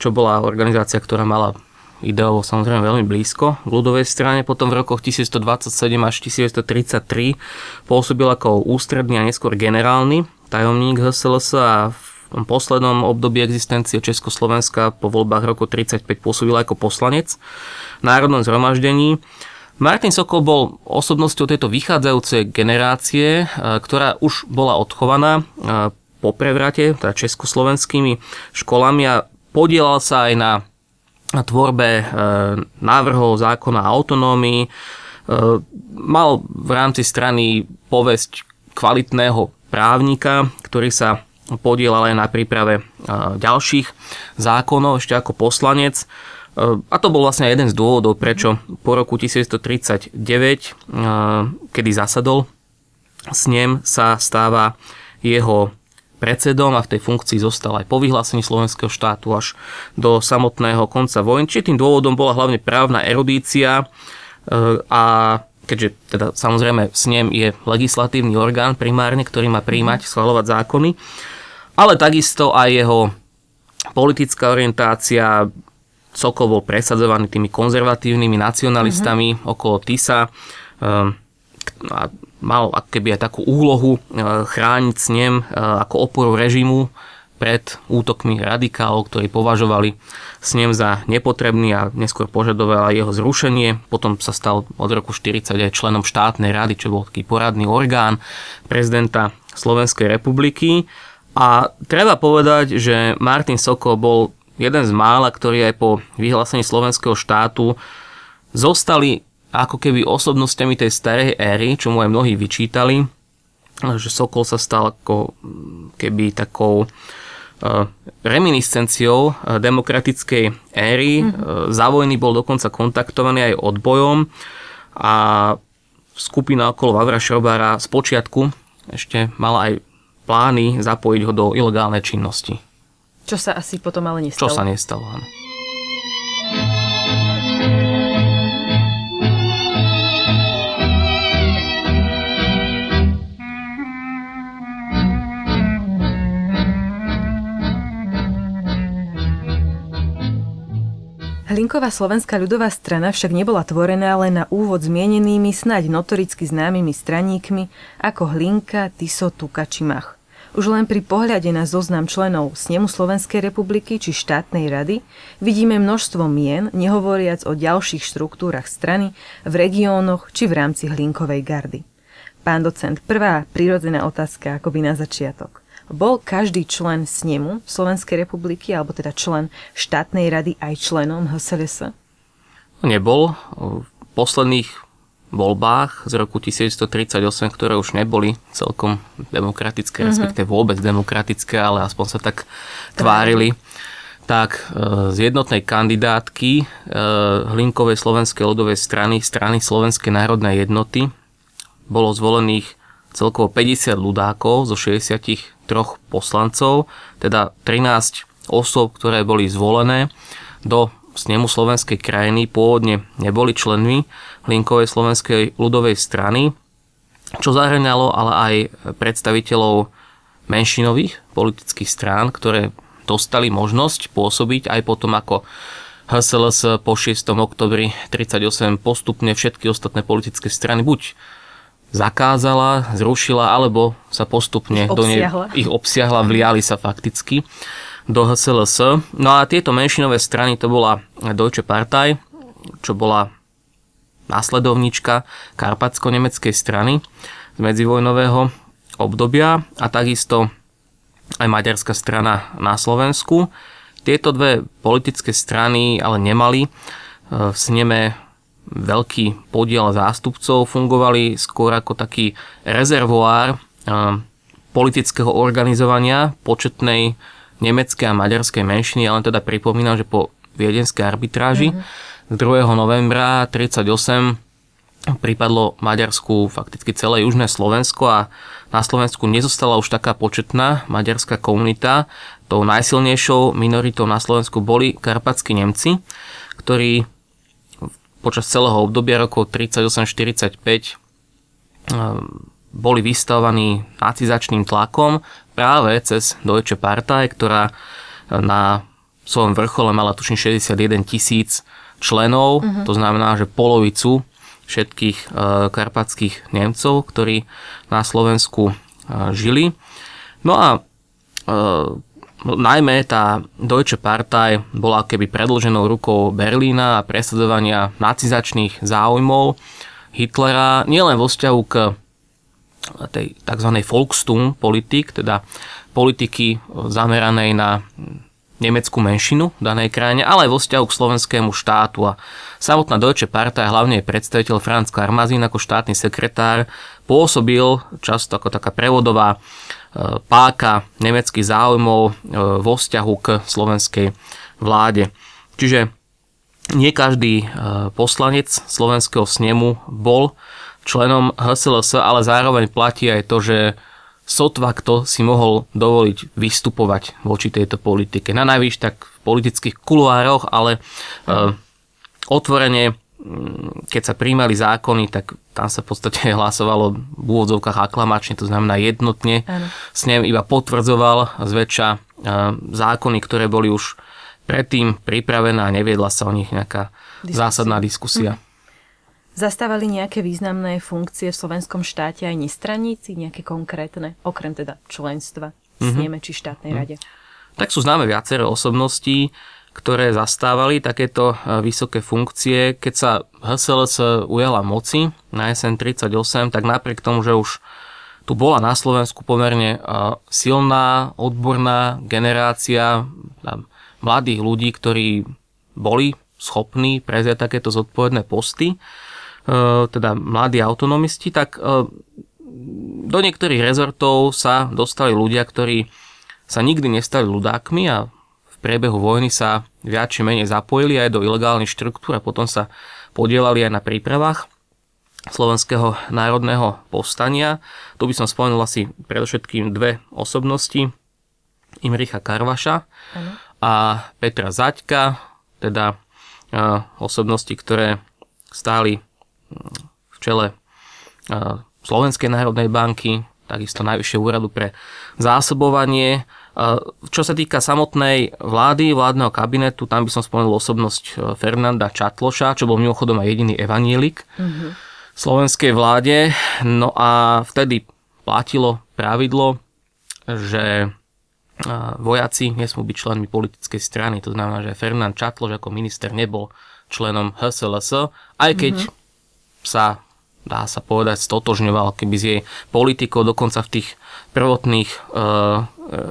čo bola organizácia, ktorá mala ideovo samozrejme veľmi blízko k ľudovej strane. Potom v rokoch 1127 až 1933 pôsobil ako ústredný a neskôr generálny tajomník HSLS a v poslednom období existencie Československa po voľbách roku 35 pôsobil ako poslanec v Národnom zhromaždení. Martin Sokol bol osobnosťou tejto vychádzajúcej generácie, e, ktorá už bola odchovaná e, po prevrate, teda československými školami a podielal sa aj na tvorbe e, návrhov zákona autonómii. Mal v rámci strany povesť kvalitného právnika, ktorý sa podielal aj na príprave ďalších zákonov ešte ako poslanec. A to bol vlastne jeden z dôvodov, prečo po roku 1939, kedy zasadol ním, sa stáva jeho predsedom a v tej funkcii zostal aj po vyhlásení slovenského štátu až do samotného konca vojny. Čiže tým dôvodom bola hlavne právna erudícia a keďže teda samozrejme ním je legislatívny orgán primárne, ktorý má príjmať, schvalovať zákony, ale takisto aj jeho politická orientácia, Sokol bol presadzovaný tými konzervatívnymi nacionalistami uh-huh. okolo TISA um, a mal keby aj takú úlohu uh, chrániť s ním uh, ako oporu režimu pred útokmi radikálov, ktorí považovali snem za nepotrebný a neskôr požadovali jeho zrušenie. Potom sa stal od roku 40 aj členom štátnej rady, čo bol taký poradný orgán prezidenta Slovenskej republiky. A treba povedať, že Martin Sokol bol jeden z mála, ktorí aj po vyhlásení slovenského štátu zostali ako keby osobnosťami tej starej éry, čo mu aj mnohí vyčítali, že Sokol sa stal ako keby takou reminiscenciou demokratickej éry. Mm-hmm. Za vojny bol dokonca kontaktovaný aj odbojom a skupina okolo Vavra Šrobára z počiatku ešte mala aj plány zapojiť ho do ilegálnej činnosti. Čo sa asi potom ale nestalo. Čo sa nestalo, áno. Hlinková slovenská ľudová strana však nebola tvorená len na úvod zmienenými snáď notoricky známymi straníkmi ako Hlinka, Tiso, Tuka či Mach. Už len pri pohľade na zoznam členov Snemu Slovenskej republiky či štátnej rady vidíme množstvo mien, nehovoriac o ďalších štruktúrach strany v regiónoch či v rámci Hlinkovej gardy. Pán docent, prvá prírodzená otázka akoby na začiatok. Bol každý člen snemu Slovenskej republiky, alebo teda člen štátnej rady aj členom HSLS? Nebol. V posledných voľbách z roku 1938, ktoré už neboli celkom demokratické, mm-hmm. respektíve vôbec demokratické, ale aspoň sa tak tvárili, tak e, z jednotnej kandidátky e, Hlinkovej slovenskej ľudovej strany, strany Slovenskej národnej jednoty, bolo zvolených celkovo 50 ľudákov zo 63 poslancov, teda 13 osob, ktoré boli zvolené do snemu slovenskej krajiny, pôvodne neboli členmi Linkovej slovenskej ľudovej strany, čo zahrňalo ale aj predstaviteľov menšinových politických strán, ktoré dostali možnosť pôsobiť aj potom ako HSLS po 6. oktobri 38 postupne všetky ostatné politické strany buď zakázala, zrušila, alebo sa postupne ich do nej, ich obsiahla, vliali sa fakticky do HSLS. No a tieto menšinové strany to bola Deutsche Partei, čo bola následovnička karpatsko-nemeckej strany z medzivojnového obdobia a takisto aj maďarská strana na Slovensku. Tieto dve politické strany ale nemali v sneme veľký podiel zástupcov, fungovali skôr ako taký rezervoár politického organizovania početnej nemeckej a maďarskej menšiny. Ja len teda pripomínam, že po viedenskej arbitráži mm-hmm. z 2. novembra 1938 pripadlo Maďarsku fakticky celé južné Slovensko a na Slovensku nezostala už taká početná maďarská komunita. Tou najsilnejšou minoritou na Slovensku boli karpatskí Nemci, ktorí počas celého obdobia rokov 38-45 ehm, boli vystavovaní nacizačným tlakom práve cez Deutsche Partei, ktorá na svojom vrchole mala tuším 61 tisíc členov, uh-huh. to znamená, že polovicu všetkých e, karpatských Nemcov, ktorí na Slovensku žili. No a No, najmä tá Deutsche Partei bola keby predlženou rukou Berlína a presadzovania nacizačných záujmov Hitlera nielen vo vzťahu k tej tzv. Volkstum politik, teda politiky zameranej na nemeckú menšinu v danej krajine, ale aj vo vzťahu k slovenskému štátu. A samotná Deutsche Partei, hlavne predstaviteľ Franz Karmazín ako štátny sekretár, pôsobil často ako taká prevodová páka nemeckých záujmov e, vo vzťahu k slovenskej vláde. Čiže nie každý e, poslanec slovenského snemu bol členom HSLS, ale zároveň platí aj to, že sotva kto si mohol dovoliť vystupovať voči tejto politike. Na najvyš tak v politických kuluároch, ale uh, otvorene keď sa príjmali zákony, tak tam sa v podstate hlasovalo v úvodzovkách aklamačne, to znamená jednotne. Ano. S ním iba potvrdzoval zväčša e, zákony, ktoré boli už predtým pripravené a neviedla sa o nich nejaká diskusia. zásadná diskusia. Hm. Zastávali nejaké významné funkcie v slovenskom štáte aj nestraníci, nejaké konkrétne, okrem teda členstva v mm-hmm. či štátnej mm-hmm. rade? Tak sú známe viaceré osobnosti ktoré zastávali takéto e, vysoké funkcie. Keď sa HSLS ujala moci na SN 38, tak napriek tomu, že už tu bola na Slovensku pomerne e, silná, odborná generácia mladých ľudí, ktorí boli schopní prezieť takéto zodpovedné posty, e, teda mladí autonomisti, tak do niektorých rezortov sa dostali ľudia, ktorí sa nikdy nestali ľudákmi a priebehu vojny sa viac či menej zapojili aj do ilegálnych štruktúr a potom sa podielali aj na prípravách slovenského národného povstania. Tu by som spomenul asi predovšetkým dve osobnosti, Imricha Karvaša ano. a Petra Zaďka, teda osobnosti, ktoré stáli v čele Slovenskej národnej banky, takisto Najvyššieho úradu pre zásobovanie. Čo sa týka samotnej vlády, vládneho kabinetu, tam by som spomenul osobnosť e, Fernanda Čatloša, čo bol mimochodom aj jediný evanielik mm-hmm. slovenskej vláde. No a vtedy platilo pravidlo, že vojaci nesmú byť členmi politickej strany. To znamená, že Fernand Čatloš ako minister nebol členom HSLS, aj keď mm-hmm. sa dá sa povedať, stotožňoval keby s jej politikou, dokonca v tých prvotných e,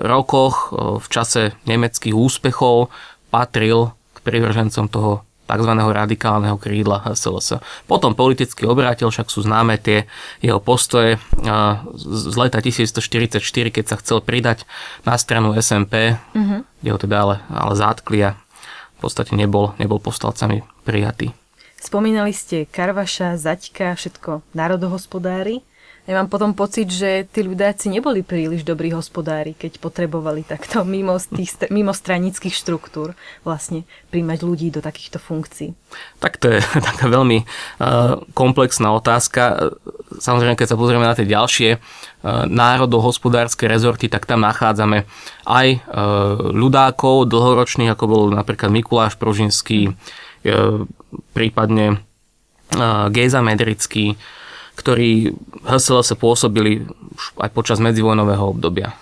rokoch, e, v čase nemeckých úspechov, patril k privržencom toho tzv. radikálneho krídla HSLS. Potom politicky obrátil, však sú známe tie jeho postoje e, z leta 1944, keď sa chcel pridať na stranu SMP, mm-hmm. kde ho teda ale, ale zátkli a v podstate nebol, nebol povstalcami prijatý. Spomínali ste Karvaša, Zaďka, všetko národohospodári. Ja mám potom pocit, že tí ľudáci neboli príliš dobrí hospodári, keď potrebovali takto mimo, tých, mimo stranických štruktúr vlastne príjmať ľudí do takýchto funkcií. Tak to je taká veľmi uh, komplexná otázka. Samozrejme, keď sa pozrieme na tie ďalšie uh, národohospodárske rezorty, tak tam nachádzame aj uh, ľudákov dlhoročných, ako bol napríklad Mikuláš Prožinský, E, prípadne e, Gejza Medrický, ktorí HSL sa pôsobili aj počas medzivojnového obdobia.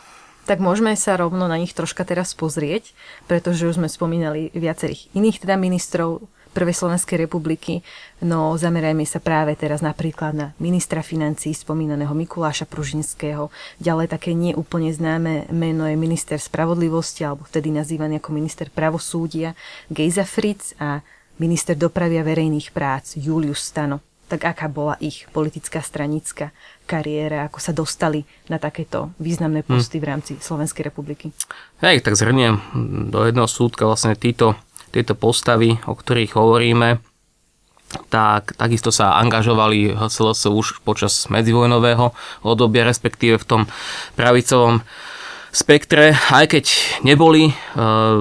Tak môžeme sa rovno na nich troška teraz pozrieť, pretože už sme spomínali viacerých iných teda ministrov Prvej Slovenskej republiky, no zamerajme sa práve teraz napríklad na ministra financí spomínaného Mikuláša Pružinského. Ďalej také neúplne známe meno je minister spravodlivosti, alebo vtedy nazývaný ako minister pravosúdia Gejza Fritz a minister dopravy a verejných prác Julius Stano. Tak aká bola ich politická stranická kariéra, ako sa dostali na takéto významné hm. posty hmm. v rámci Slovenskej republiky? Hej, tak zhrniem do jedného súdka vlastne títo, tieto postavy, o ktorých hovoríme, tak takisto sa angažovali HSLS už počas medzivojnového obdobia, respektíve v tom pravicovom spektre, aj keď neboli e,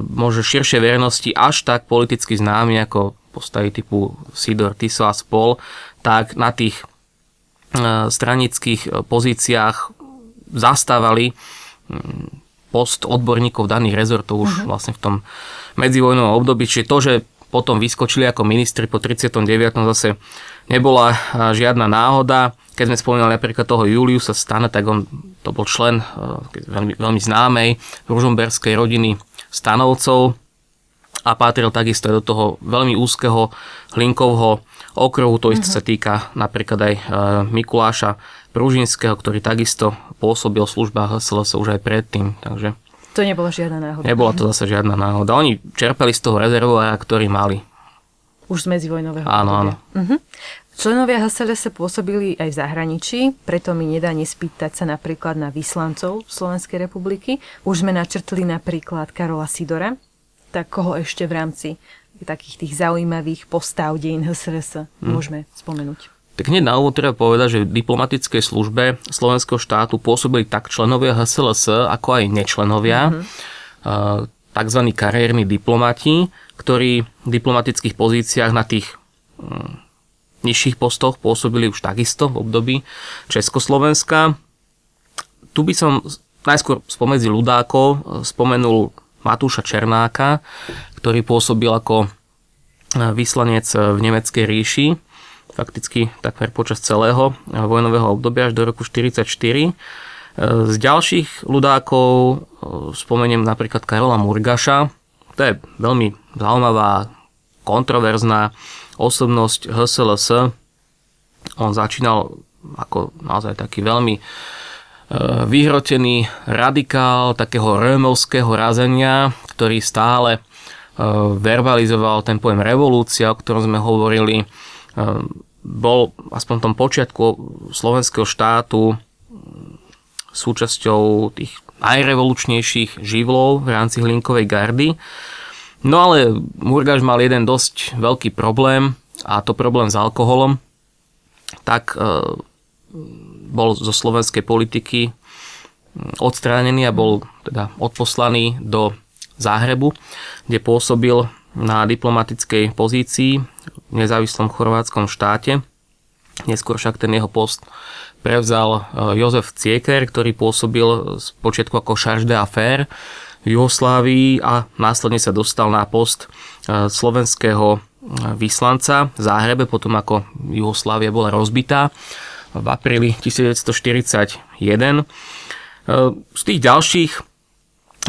možno širšie verejnosti až tak politicky známi ako postavy typu Sidor, Tiso a spol, tak na tých e, stranických pozíciách zastávali post odborníkov daných rezortov už uh-huh. vlastne v tom medzivojnovom období. Čiže to, že potom vyskočili ako ministri po 39. zase nebola žiadna náhoda. Keď sme spomínali napríklad toho Juliusa Stana, tak on to bol člen eh, veľmi, veľmi známej ružomberskej rodiny Stanovcov a patril takisto aj do toho veľmi úzkeho hlinkovho okruhu. To isté mm-hmm. sa týka napríklad aj eh, Mikuláša Pružinského, ktorý takisto pôsobil v službách HSLS už aj predtým. Takže to nebola žiadna náhoda. Nebola to zase žiadna náhoda. Oni čerpali z toho rezervoára, ktorý mali. Už z medzivojnového Áno, áno. Uh-huh. Členovia HSL sa pôsobili aj v zahraničí, preto mi nedá nespýtať sa napríklad na vyslancov Slovenskej republiky. Už sme načrtli napríklad Karola Sidora, tak koho ešte v rámci takých tých zaujímavých postav dejín HSRS hmm. môžeme spomenúť? Tak hneď na úvod treba povedať, že v diplomatickej službe slovenského štátu pôsobili tak členovia HSLS, ako aj nečlenovia, mm-hmm. tzv. kariérni diplomati, ktorí v diplomatických pozíciách na tých hm, nižších postoch pôsobili už takisto v období Československa. Tu by som najskôr spomedzi ľudákov e, spomenul Matúša Černáka, ktorý pôsobil ako e, vyslanec v Nemeckej ríši, fakticky takmer počas celého vojnového obdobia až do roku 1944. E, z ďalších ľudákov spomeniem napríklad Karola Murgaša. To je veľmi zaujímavá, kontroverzná osobnosť HSLS. On začínal ako naozaj taký veľmi e, vyhrotený radikál takého römovského razenia, ktorý stále e, verbalizoval ten pojem revolúcia, o ktorom sme hovorili. Bol aspoň v tom počiatku slovenského štátu súčasťou tých najrevolučnejších živlov v rámci Hlinkovej gardy. No ale Murgaš mal jeden dosť veľký problém a to problém s alkoholom. Tak e, bol zo slovenskej politiky odstránený a bol teda odposlaný do Záhrebu, kde pôsobil na diplomatickej pozícii nezávislom chorvátskom štáte. Neskôr však ten jeho post prevzal e, Jozef Cieker, ktorý pôsobil z počiatku ako charge d'affaires v Jugoslávii a následne sa dostal na post e, slovenského e, vyslanca v Záhrebe, potom ako Jugoslávia bola rozbitá v apríli 1941. Z tých ďalších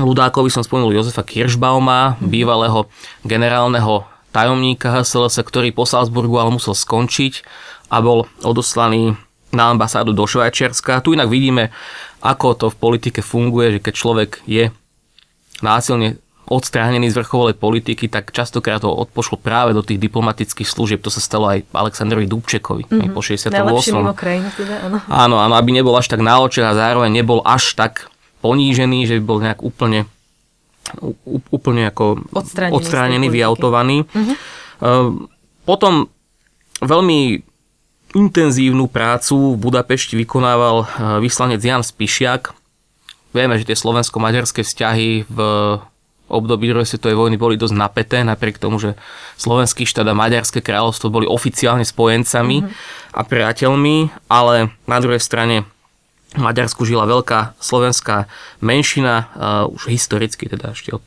ľudákov by som spomenul Jozefa Kirschbauma, bývalého generálneho tajomníka HSLS, ktorý po Salzburgu ale musel skončiť a bol odoslaný na ambasádu do Švajčiarska. Tu inak vidíme, ako to v politike funguje, že keď človek je násilne odstránený z vrchovolej politiky, tak častokrát ho odpošlo práve do tých diplomatických služieb. To sa stalo aj Aleksandrovi Dubčekovi mm-hmm. po 68. Najlepšie mimo krajinu teda, áno. Áno, áno, aby nebol až tak na očiach a zároveň nebol až tak ponížený, že by bol nejak úplne úplne ako odstránený, odstránený vyautovaný. Mm-hmm. Potom veľmi intenzívnu prácu v Budapešti vykonával eh, vyslanec Jan Spišiak. Vieme, že tie slovensko-maďarské vzťahy v období druhej svetovej vojny boli dosť napäté, napriek tomu, že slovenský štát a maďarské kráľovstvo boli oficiálne spojencami mm-hmm. a priateľmi, ale na druhej strane v Maďarsku žila veľká slovenská menšina, uh, už historicky, teda ešte od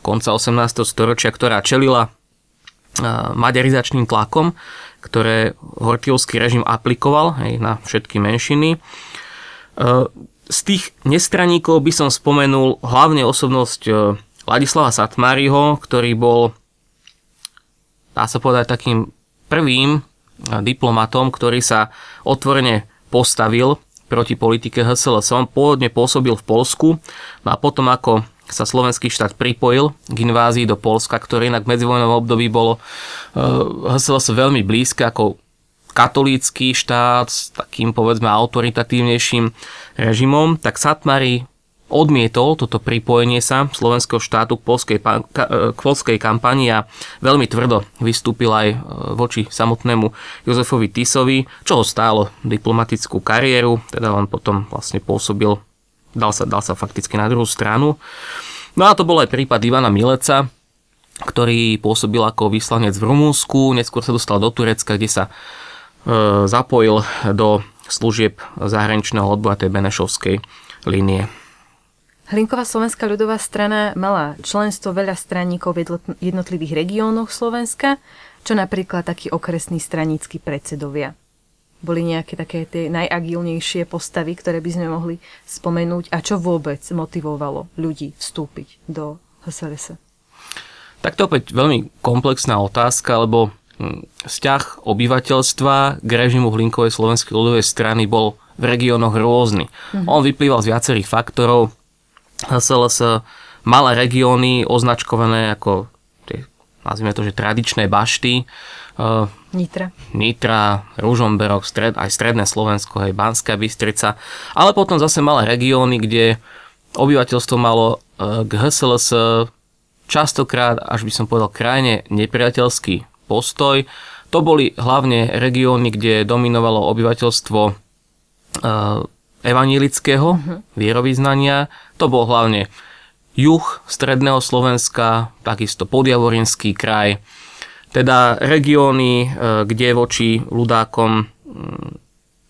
konca 18. storočia, ktorá čelila uh, maďarizačným tlakom, ktoré Hortijovský režim aplikoval hej, na všetky menšiny. Uh, z tých nestraníkov by som spomenul hlavne osobnosť Ladislava Satmáriho, ktorý bol, dá sa povedať, takým prvým diplomatom, ktorý sa otvorene postavil proti politike HSLS. On pôvodne pôsobil v Polsku no a potom ako sa slovenský štát pripojil k invázii do Polska, ktoré inak v medzivojnovom období bolo HSLS eh, veľmi blízke ako katolícky štát s takým povedzme autoritatívnejším režimom, tak Satmari odmietol toto pripojenie sa slovenského štátu k polskej, k polskej kampani a veľmi tvrdo vystúpil aj e, voči samotnému Jozefovi Tisovi, čo ho stálo diplomatickú kariéru, teda on potom vlastne pôsobil, dal sa, dal sa fakticky na druhú stranu. No a to bol aj prípad Ivana Mileca, ktorý pôsobil ako vyslanec v Rumúnsku, neskôr sa dostal do Turecka, kde sa e, zapojil do služieb zahraničného odboja tej Benešovskej línie. Hlinková slovenská ľudová strana mala členstvo veľa straníkov v jednotlivých regiónoch Slovenska, čo napríklad takí okresní stranícky predsedovia. Boli nejaké také tie najagilnejšie postavy, ktoré by sme mohli spomenúť a čo vôbec motivovalo ľudí vstúpiť do HSLS? Tak to opäť veľmi komplexná otázka, lebo hm, vzťah obyvateľstva k režimu Hlinkovej slovenskej ľudovej strany bol v regiónoch rôzny. Mm-hmm. On vyplýval z viacerých faktorov, HSLS malé regióny označkované ako tie, nazvime to, že tradičné bašty. Nitra. Nitra, Ružomberok, stred, aj stredné Slovensko, aj Banská Bystrica. Ale potom zase malé regióny, kde obyvateľstvo malo eh, k HSLS častokrát, až by som povedal, krajine nepriateľský postoj. To boli hlavne regióny, kde dominovalo obyvateľstvo evanílického uh-huh. vierovýznania. To bol hlavne juh stredného Slovenska, takisto podjavorinský kraj, teda regióny, e, kde voči ľudákom mm,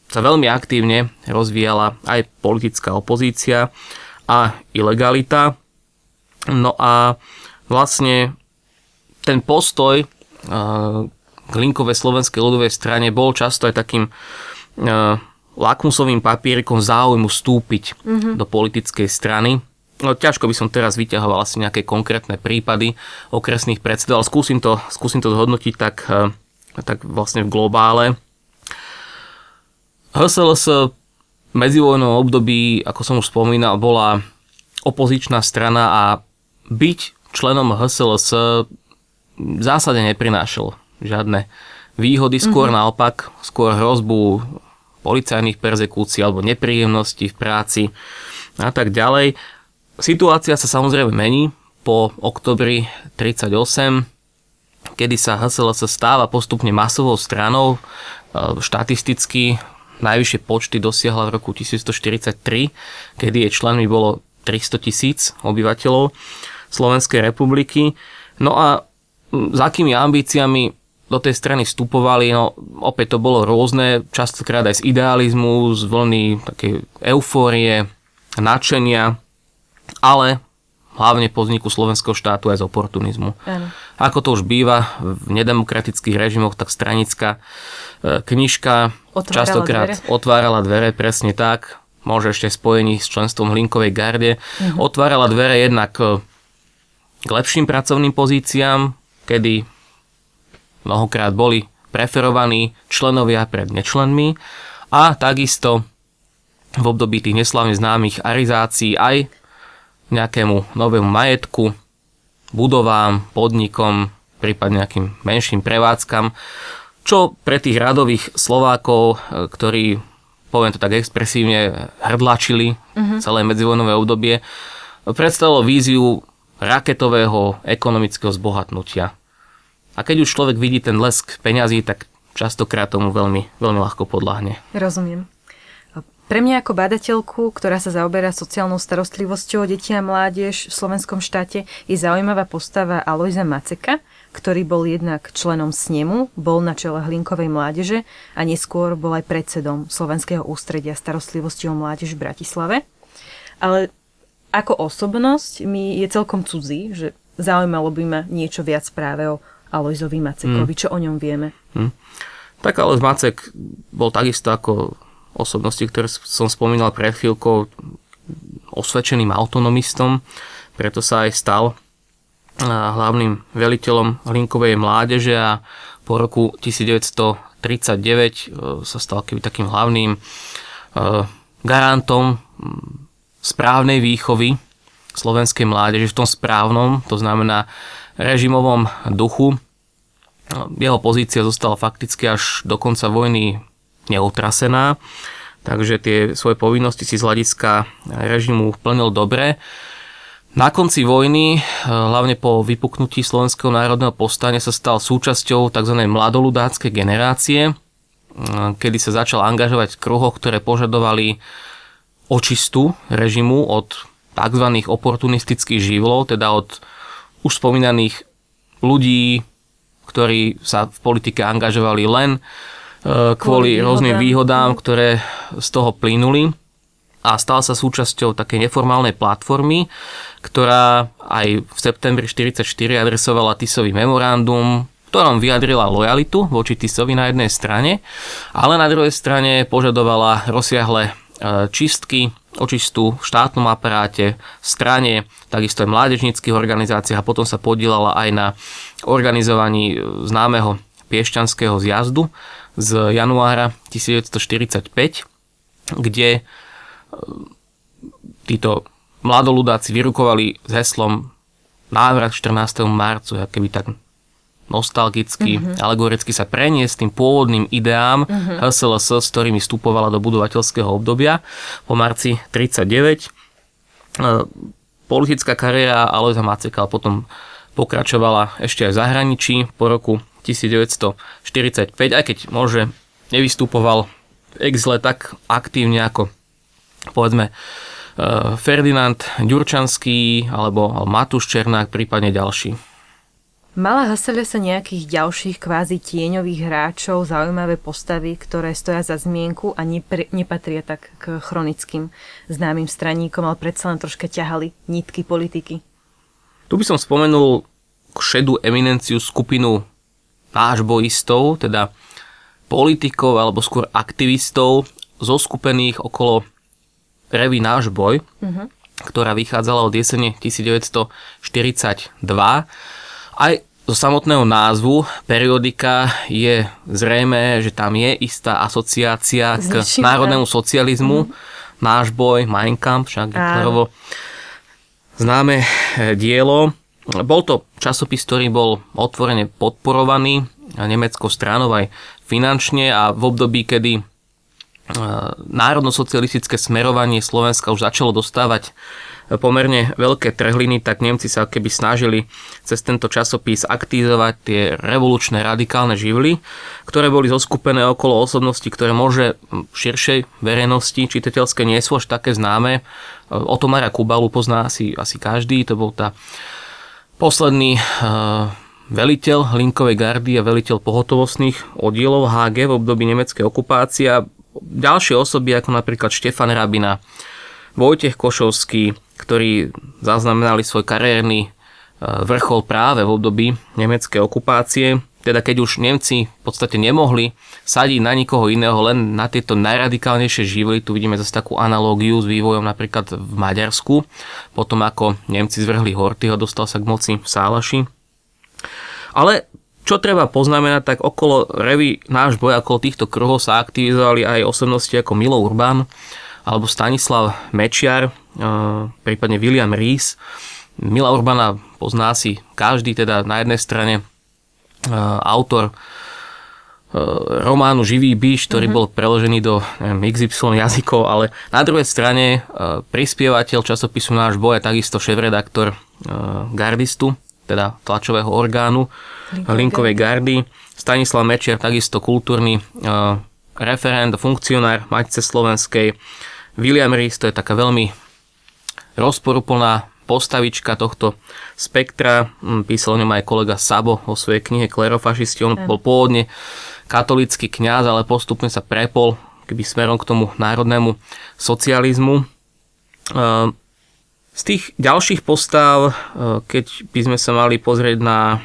sa veľmi aktívne rozvíjala aj politická opozícia a ilegalita. No a vlastne ten postoj e, k linkovej slovenskej ľudovej strane bol často aj takým e, lakmusovým papierikom záujmu vstúpiť mm-hmm. do politickej strany. No, ťažko by som teraz vyťahoval asi nejaké konkrétne prípady okresných predsedov, ale skúsim to, skúsim to zhodnotiť tak, eh, tak vlastne v globále. HSLS v medzivojnovom období, ako som už spomínal, bola opozičná strana a byť členom HSLS v zásade neprinášal žiadne výhody, skôr mm-hmm. naopak, skôr hrozbu policajných perzekúcií alebo nepríjemností v práci. a tak ďalej. Situácia sa samozrejme mení po oktobri 38, kedy sa HSLS stáva postupne masovou stranou. E, štatisticky najvyššie počty dosiahla v roku 1943, kedy jej členmi bolo 300 tisíc obyvateľov Slovenskej republiky. No a s akými ambíciami do tej strany vstupovali, no opäť to bolo rôzne, častokrát aj z idealizmu, z vlny také eufórie, nadšenia, ale hlavne po vzniku slovenského štátu aj z oportunizmu. Ano. Ako to už býva v nedemokratických režimoch, tak stranická e, knižka otvárala častokrát dvere. otvárala dvere, presne tak, môže ešte spojení s členstvom Hlinkovej garde, uh-huh. otvárala dvere jednak e, k lepším pracovným pozíciám, kedy mnohokrát boli preferovaní členovia pred nečlenmi a takisto v období tých neslavne známych arizácií aj nejakému novému majetku, budovám, podnikom, prípadne nejakým menším prevádzkam, čo pre tých radových Slovákov, e, ktorí, poviem to tak expresívne, hrdlačili uh-huh. celé medzivojnové obdobie, predstavilo víziu raketového ekonomického zbohatnutia. A keď už človek vidí ten lesk peňazí, tak častokrát tomu veľmi, veľmi ľahko podľahne. Rozumiem. Pre mňa ako badateľku, ktorá sa zaoberá sociálnou starostlivosťou detí a mládež v slovenskom štáte, je zaujímavá postava Alojza Maceka, ktorý bol jednak členom snemu, bol na čele Hlinkovej mládeže a neskôr bol aj predsedom Slovenského ústredia starostlivosti o mládež v Bratislave. Ale ako osobnosť mi je celkom cudzí, že zaujímalo by ma niečo viac práve o Alojzovi Macekovi, mm. čo o ňom vieme. Mm. Tak Alojz Macek bol takisto ako osobnosti, ktoré som spomínal pred chvíľkou, osvedčeným autonomistom, preto sa aj stal hlavným veliteľom Hlinkovej mládeže a po roku 1939 e, sa stal keby takým hlavným e, garantom správnej výchovy slovenskej mládeže v tom správnom, to znamená režimovom duchu. Jeho pozícia zostala fakticky až do konca vojny neutrasená, takže tie svoje povinnosti si z hľadiska režimu plnil dobre. Na konci vojny, hlavne po vypuknutí Slovenského národného povstania, sa stal súčasťou tzv. mladoludáckej generácie, kedy sa začal angažovať v kruhoch, ktoré požadovali očistu režimu od tzv. oportunistických živlov, teda od už spomínaných ľudí, ktorí sa v politike angažovali len e, kvôli, rôznym výhodám, ktoré z toho plynuli. A stal sa súčasťou takej neformálnej platformy, ktorá aj v septembri 1944 adresovala Tisovi memorandum, ktorom vyjadrila lojalitu voči Tisovi na jednej strane, ale na druhej strane požadovala rozsiahle e, čistky očistu v štátnom aparáte, v strane, takisto aj mládežnických organizáciách a potom sa podielala aj na organizovaní známeho piešťanského zjazdu z januára 1945, kde e, títo mladoludáci vyrukovali s heslom návrat 14. marcu, keby tak nostalgicky, mm-hmm. alegoricky sa preniesť tým pôvodným ideám mm-hmm. HSLS, s ktorými vstupovala do budovateľského obdobia po marci 39. E, politická kariéra Alojza Maceka potom pokračovala ešte aj v zahraničí po roku 1945, aj keď môže nevystupoval v exile tak aktívne ako povedzme e, Ferdinand Ďurčanský alebo Matúš Černák, prípadne ďalší. Mala Hasele sa nejakých ďalších kvázi tieňových hráčov, zaujímavé postavy, ktoré stoja za zmienku a nepre, nepatria tak k chronickým známym straníkom, ale predsa len troška ťahali nitky politiky. Tu by som spomenul šedú eminenciu skupinu nášbojistov, teda politikov alebo skôr aktivistov zoskupených okolo revy Náš boj, uh-huh. ktorá vychádzala od jesene 1942. Aj zo samotného názvu periodika je zrejme, že tam je istá asociácia k národnému socializmu. Mm. Náš boj, Mein Kampf, však Hitlerovo známe eh, dielo. Bol to časopis, ktorý bol otvorene podporovaný nemeckou stranou aj finančne a v období, kedy národno-socialistické smerovanie Slovenska už začalo dostávať pomerne veľké trhliny, tak Nemci sa keby snažili cez tento časopis aktivizovať tie revolučné radikálne živly, ktoré boli zoskupené okolo osobnosti, ktoré môže v širšej verejnosti čitateľské nie sú až také známe. Otomara Kubalu pozná asi, asi každý, to bol tá posledný uh, veliteľ linkovej gardy a veliteľ pohotovostných oddielov HG v období nemeckej okupácie a ďalšie osoby ako napríklad Štefan Rabina, Vojtech Košovský, ktorí zaznamenali svoj kariérny e, vrchol práve v období nemeckej okupácie. Teda keď už Nemci v podstate nemohli sadiť na nikoho iného, len na tieto najradikálnejšie živly, tu vidíme zase takú analógiu s vývojom napríklad v Maďarsku, potom ako Nemci zvrhli Hortyho, dostal sa k moci v Sálaši. Ale čo treba poznamenať, tak okolo revy náš boj, okolo týchto kruhov sa aktivizovali aj osobnosti ako Milo Urban, alebo Stanislav Mečiar, prípadne William Rees. Mila Urbana pozná si každý, teda na jednej strane autor románu Živý byš, ktorý mm-hmm. bol preložený do neviem, XY jazykov, ale na druhej strane prispievateľ časopisu Náš boj a takisto šéf-redaktor gardistu, teda tlačového orgánu Linkovej gardy. Stanislav Mečiar, takisto kultúrny referent, funkcionár Matice Slovenskej, William Rees, to je taká veľmi rozporuplná postavička tohto spektra. Hm, písal o ňom aj kolega Sabo vo svojej knihe Klerofašisti. On bol pôvodne katolický kňaz, ale postupne sa prepol keby smerom k tomu národnému socializmu. Ehm, z tých ďalších postav, ehm, keď by sme sa mali pozrieť na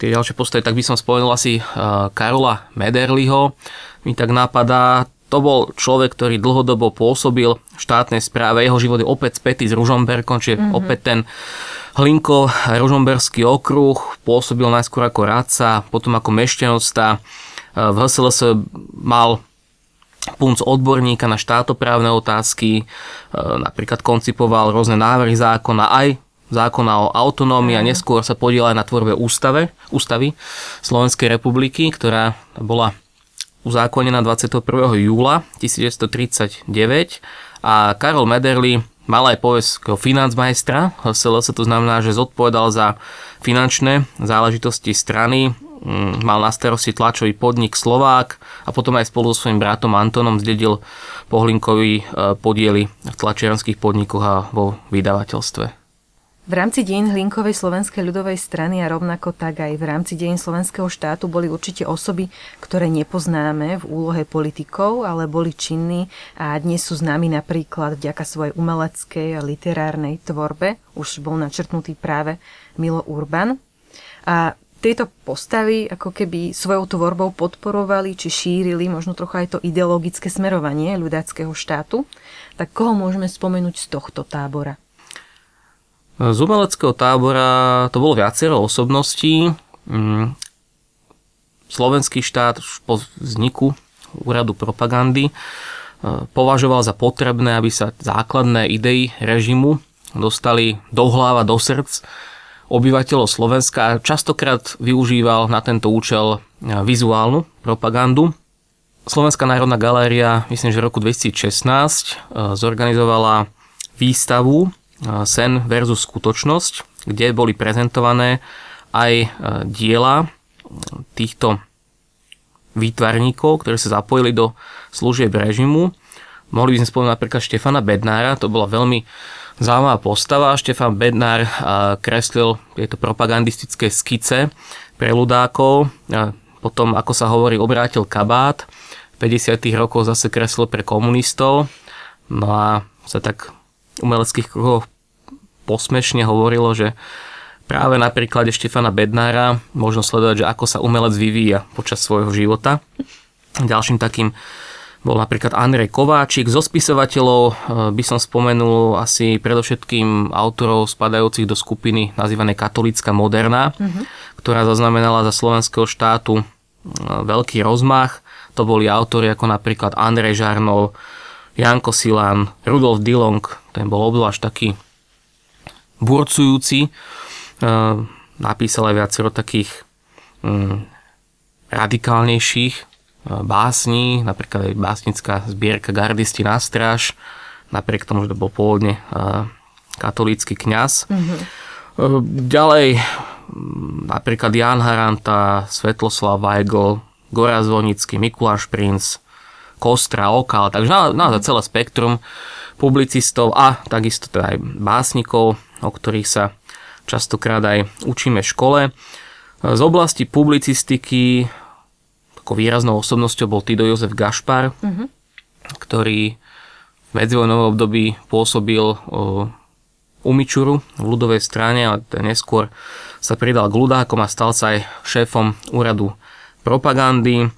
tie ďalšie postavy, tak by som spomenul asi ehm, Karola Mederliho. Mi tak napadá to bol človek, ktorý dlhodobo pôsobil v štátnej správe. Jeho život je opäť spätý s Ružomberkom, čiže mm-hmm. opäť ten Hlinko, Ružomberský okruh, pôsobil najskôr ako radca, potom ako mešťanosta. V HSLS mal punc odborníka na štátoprávne otázky, napríklad koncipoval rôzne návrhy zákona, aj zákona o autonómii a mhm. neskôr sa podielal aj na tvorbe ústave, ústavy Slovenskej republiky, ktorá bola uzákonená 21. júla 1939 a Karol Mederli mal aj povesť financmajstra HSLS, to znamená, že zodpovedal za finančné záležitosti strany, mm, mal na starosti tlačový podnik Slovák a potom aj spolu so svojím bratom Antonom zdedil pohlinkový e, podiely v tlačiarenských podnikoch a vo vydavateľstve. V rámci dejín Hlinkovej slovenskej ľudovej strany a rovnako tak aj v rámci dejín slovenského štátu boli určite osoby, ktoré nepoznáme v úlohe politikov, ale boli činní a dnes sú známi napríklad vďaka svojej umeleckej a literárnej tvorbe. Už bol načrtnutý práve Milo Urban. A tieto postavy ako keby svojou tvorbou podporovali či šírili možno trochu aj to ideologické smerovanie ľudáckého štátu. Tak koho môžeme spomenúť z tohto tábora? Z umeleckého tábora to bolo viacero osobností. Mm. Slovenský štát po vzniku úradu propagandy e, považoval za potrebné, aby sa základné idei režimu dostali do hlava, do srdc obyvateľov Slovenska a častokrát využíval na tento účel e, vizuálnu propagandu. Slovenská národná galéria, myslím, že v roku 2016 e, zorganizovala výstavu sen versus skutočnosť, kde boli prezentované aj e, diela týchto výtvarníkov, ktoré sa zapojili do služieb režimu. Mohli by sme spomenúť napríklad Štefana Bednára, to bola veľmi zaujímavá postava. Štefan Bednár e, kreslil tieto propagandistické skice pre ľudákov. Potom, ako sa hovorí, obrátil kabát. V 50. rokoch zase kreslil pre komunistov. No a sa tak umeleckých kruhov posmešne hovorilo, že práve na príklade Štefana Bednára možno sledovať, že ako sa umelec vyvíja počas svojho života. Ďalším takým bol napríklad Andrej Kováčik. Zo spisovateľov eh, by som spomenul asi predovšetkým autorov spadajúcich do skupiny nazývanej Katolícka moderná, mm-hmm. ktorá zaznamenala za slovenského štátu eh, veľký rozmach. To boli autori ako napríklad Andrej Žarnov, Janko Silán, Rudolf Dilong, ten bol obzvlášť taký burcujúci. Napísal aj viacero takých mm, radikálnejších básní, napríklad aj básnická zbierka Gardisti na stráž, napriek tomu, že to bol pôvodne katolícky kňaz. Mm-hmm. Ďalej napríklad Jan Haranta, Svetloslav Weigl, Gora Zvonický, Mikuláš Princ, Kostra, Okal, takže naozaj celé spektrum publicistov a takisto teda aj básnikov, o ktorých sa častokrát aj učíme v škole. Z oblasti publicistiky takou výraznou osobnosťou bol Tido Jozef Gašpar, mm-hmm. ktorý v medzivojnovom období pôsobil u Mičuru v ľudovej strane, ale neskôr sa pridal k ľudákom a stal sa aj šéfom úradu propagandy.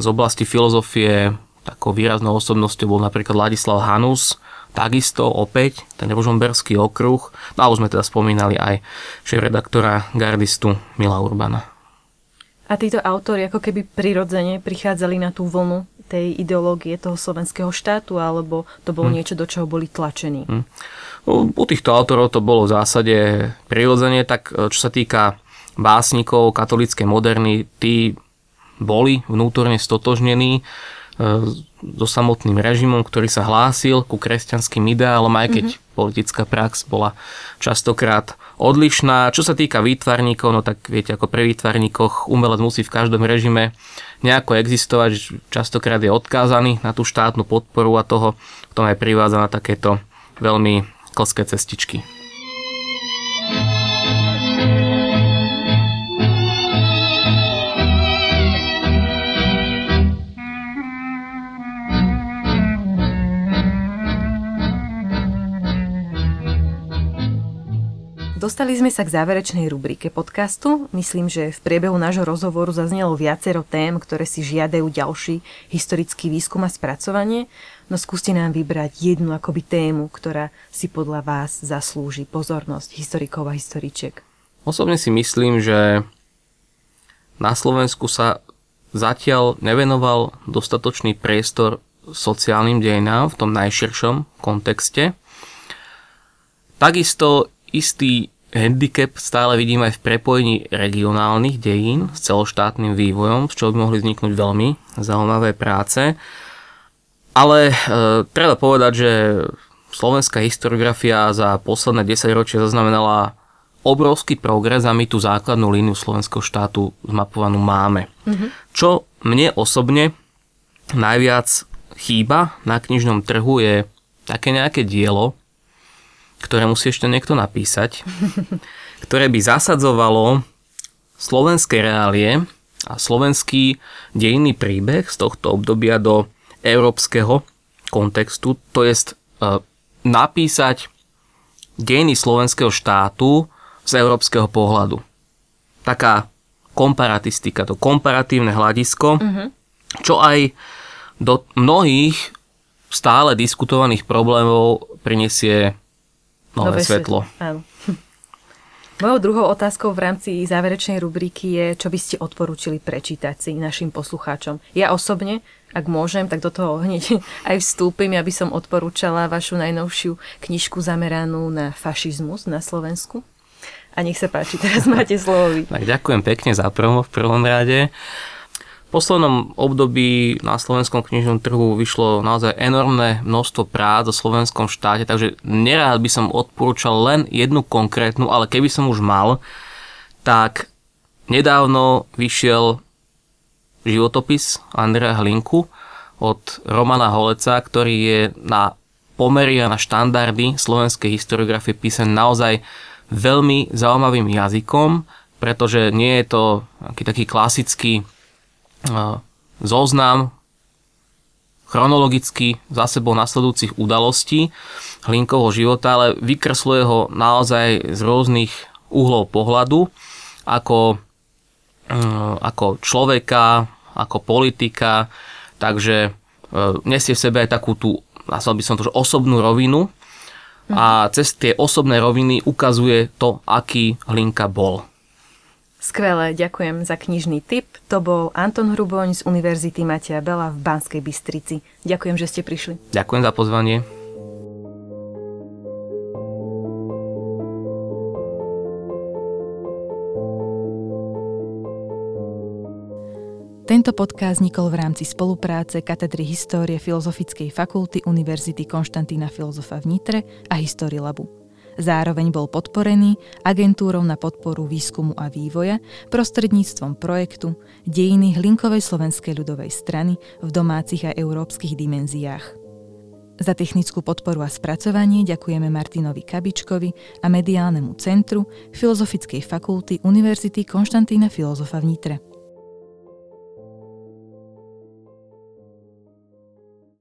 Z oblasti filozofie takou výraznou osobnosťou bol napríklad Ladislav Hanus, takisto opäť ten Ružomberský okruh, no a už sme teda spomínali aj šéf-redaktora gardistu Mila Urbana. A títo autori ako keby prirodzene prichádzali na tú vlnu tej ideológie toho slovenského štátu, alebo to bolo hmm. niečo, do čoho boli tlačení? Hmm. U týchto autorov to bolo v zásade prirodzene, tak e, čo sa týka básnikov katolíckej moderny, tí boli vnútorne stotožnení so samotným režimom, ktorý sa hlásil ku kresťanským ideálom, aj keď mm-hmm. politická prax bola častokrát odlišná. Čo sa týka výtvarníkov, no tak viete, ako pre výtvarníkoch umelec musí v každom režime nejako existovať, častokrát je odkázaný na tú štátnu podporu a toho tom aj privádza na takéto veľmi klské cestičky. Dostali sme sa k záverečnej rubrike podcastu. Myslím, že v priebehu nášho rozhovoru zaznelo viacero tém, ktoré si žiadajú ďalší historický výskum a spracovanie, no skúste nám vybrať jednu akoby tému, ktorá si podľa vás zaslúži pozornosť historikov a historičiek. Osobne si myslím, že na Slovensku sa zatiaľ nevenoval dostatočný priestor sociálnym dejinám v tom najširšom kontexte. Takisto istý handicap stále vidím aj v prepojení regionálnych dejín s celoštátnym vývojom, z čoho by mohli vzniknúť veľmi zaujímavé práce. Ale e, treba povedať, že slovenská historiografia za posledné 10 ročia zaznamenala obrovský progres a my tú základnú líniu slovenského štátu zmapovanú máme. Mm-hmm. Čo mne osobne najviac chýba na knižnom trhu je také nejaké dielo, ktoré musí ešte niekto napísať, ktoré by zasadzovalo slovenské reálie a slovenský dejinný príbeh z tohto obdobia do európskeho kontextu, to je uh, napísať dejiny slovenského štátu z európskeho pohľadu. Taká komparatistika, to komparatívne hľadisko, mm-hmm. čo aj do mnohých stále diskutovaných problémov prinesie nové, nové svetlo. svetlo. Áno. Mojou druhou otázkou v rámci záverečnej rubriky je, čo by ste odporúčili prečítať si našim poslucháčom. Ja osobne, ak môžem, tak do toho hneď aj vstúpim. Ja by som odporúčala vašu najnovšiu knižku zameranú na fašizmus na Slovensku. A nech sa páči, teraz máte slovo Tak ďakujem pekne za promo v prvom rade poslednom období na slovenskom knižnom trhu vyšlo naozaj enormné množstvo prác o slovenskom štáte, takže nerád by som odporúčal len jednu konkrétnu, ale keby som už mal, tak nedávno vyšiel životopis Andreja Hlinku od Romana Holeca, ktorý je na pomery a na štandardy slovenskej historiografie písaný naozaj veľmi zaujímavým jazykom, pretože nie je to taký klasický zoznam chronologicky za sebou nasledujúcich udalostí Hlinkovho života, ale vykresluje ho naozaj z rôznych uhlov pohľadu ako, ako človeka, ako politika, takže nesie v sebe aj takú tú, nazval by som to, že osobnú rovinu a cez tie osobné roviny ukazuje to, aký Hlinka bol. Skvelé, ďakujem za knižný tip. To bol Anton Hruboň z Univerzity Matia Bela v Banskej Bystrici. Ďakujem, že ste prišli. Ďakujem za pozvanie. Tento podcast vznikol v rámci spolupráce Katedry histórie Filozofickej fakulty Univerzity Konštantína Filozofa v Nitre a Histórii Labu. Zároveň bol podporený agentúrou na podporu výskumu a vývoja prostredníctvom projektu Dejiny Hlinkovej slovenskej ľudovej strany v domácich a európskych dimenziách. Za technickú podporu a spracovanie ďakujeme Martinovi Kabičkovi a mediálnemu centru Filozofickej fakulty Univerzity Konštantína Filozofa v Nitre.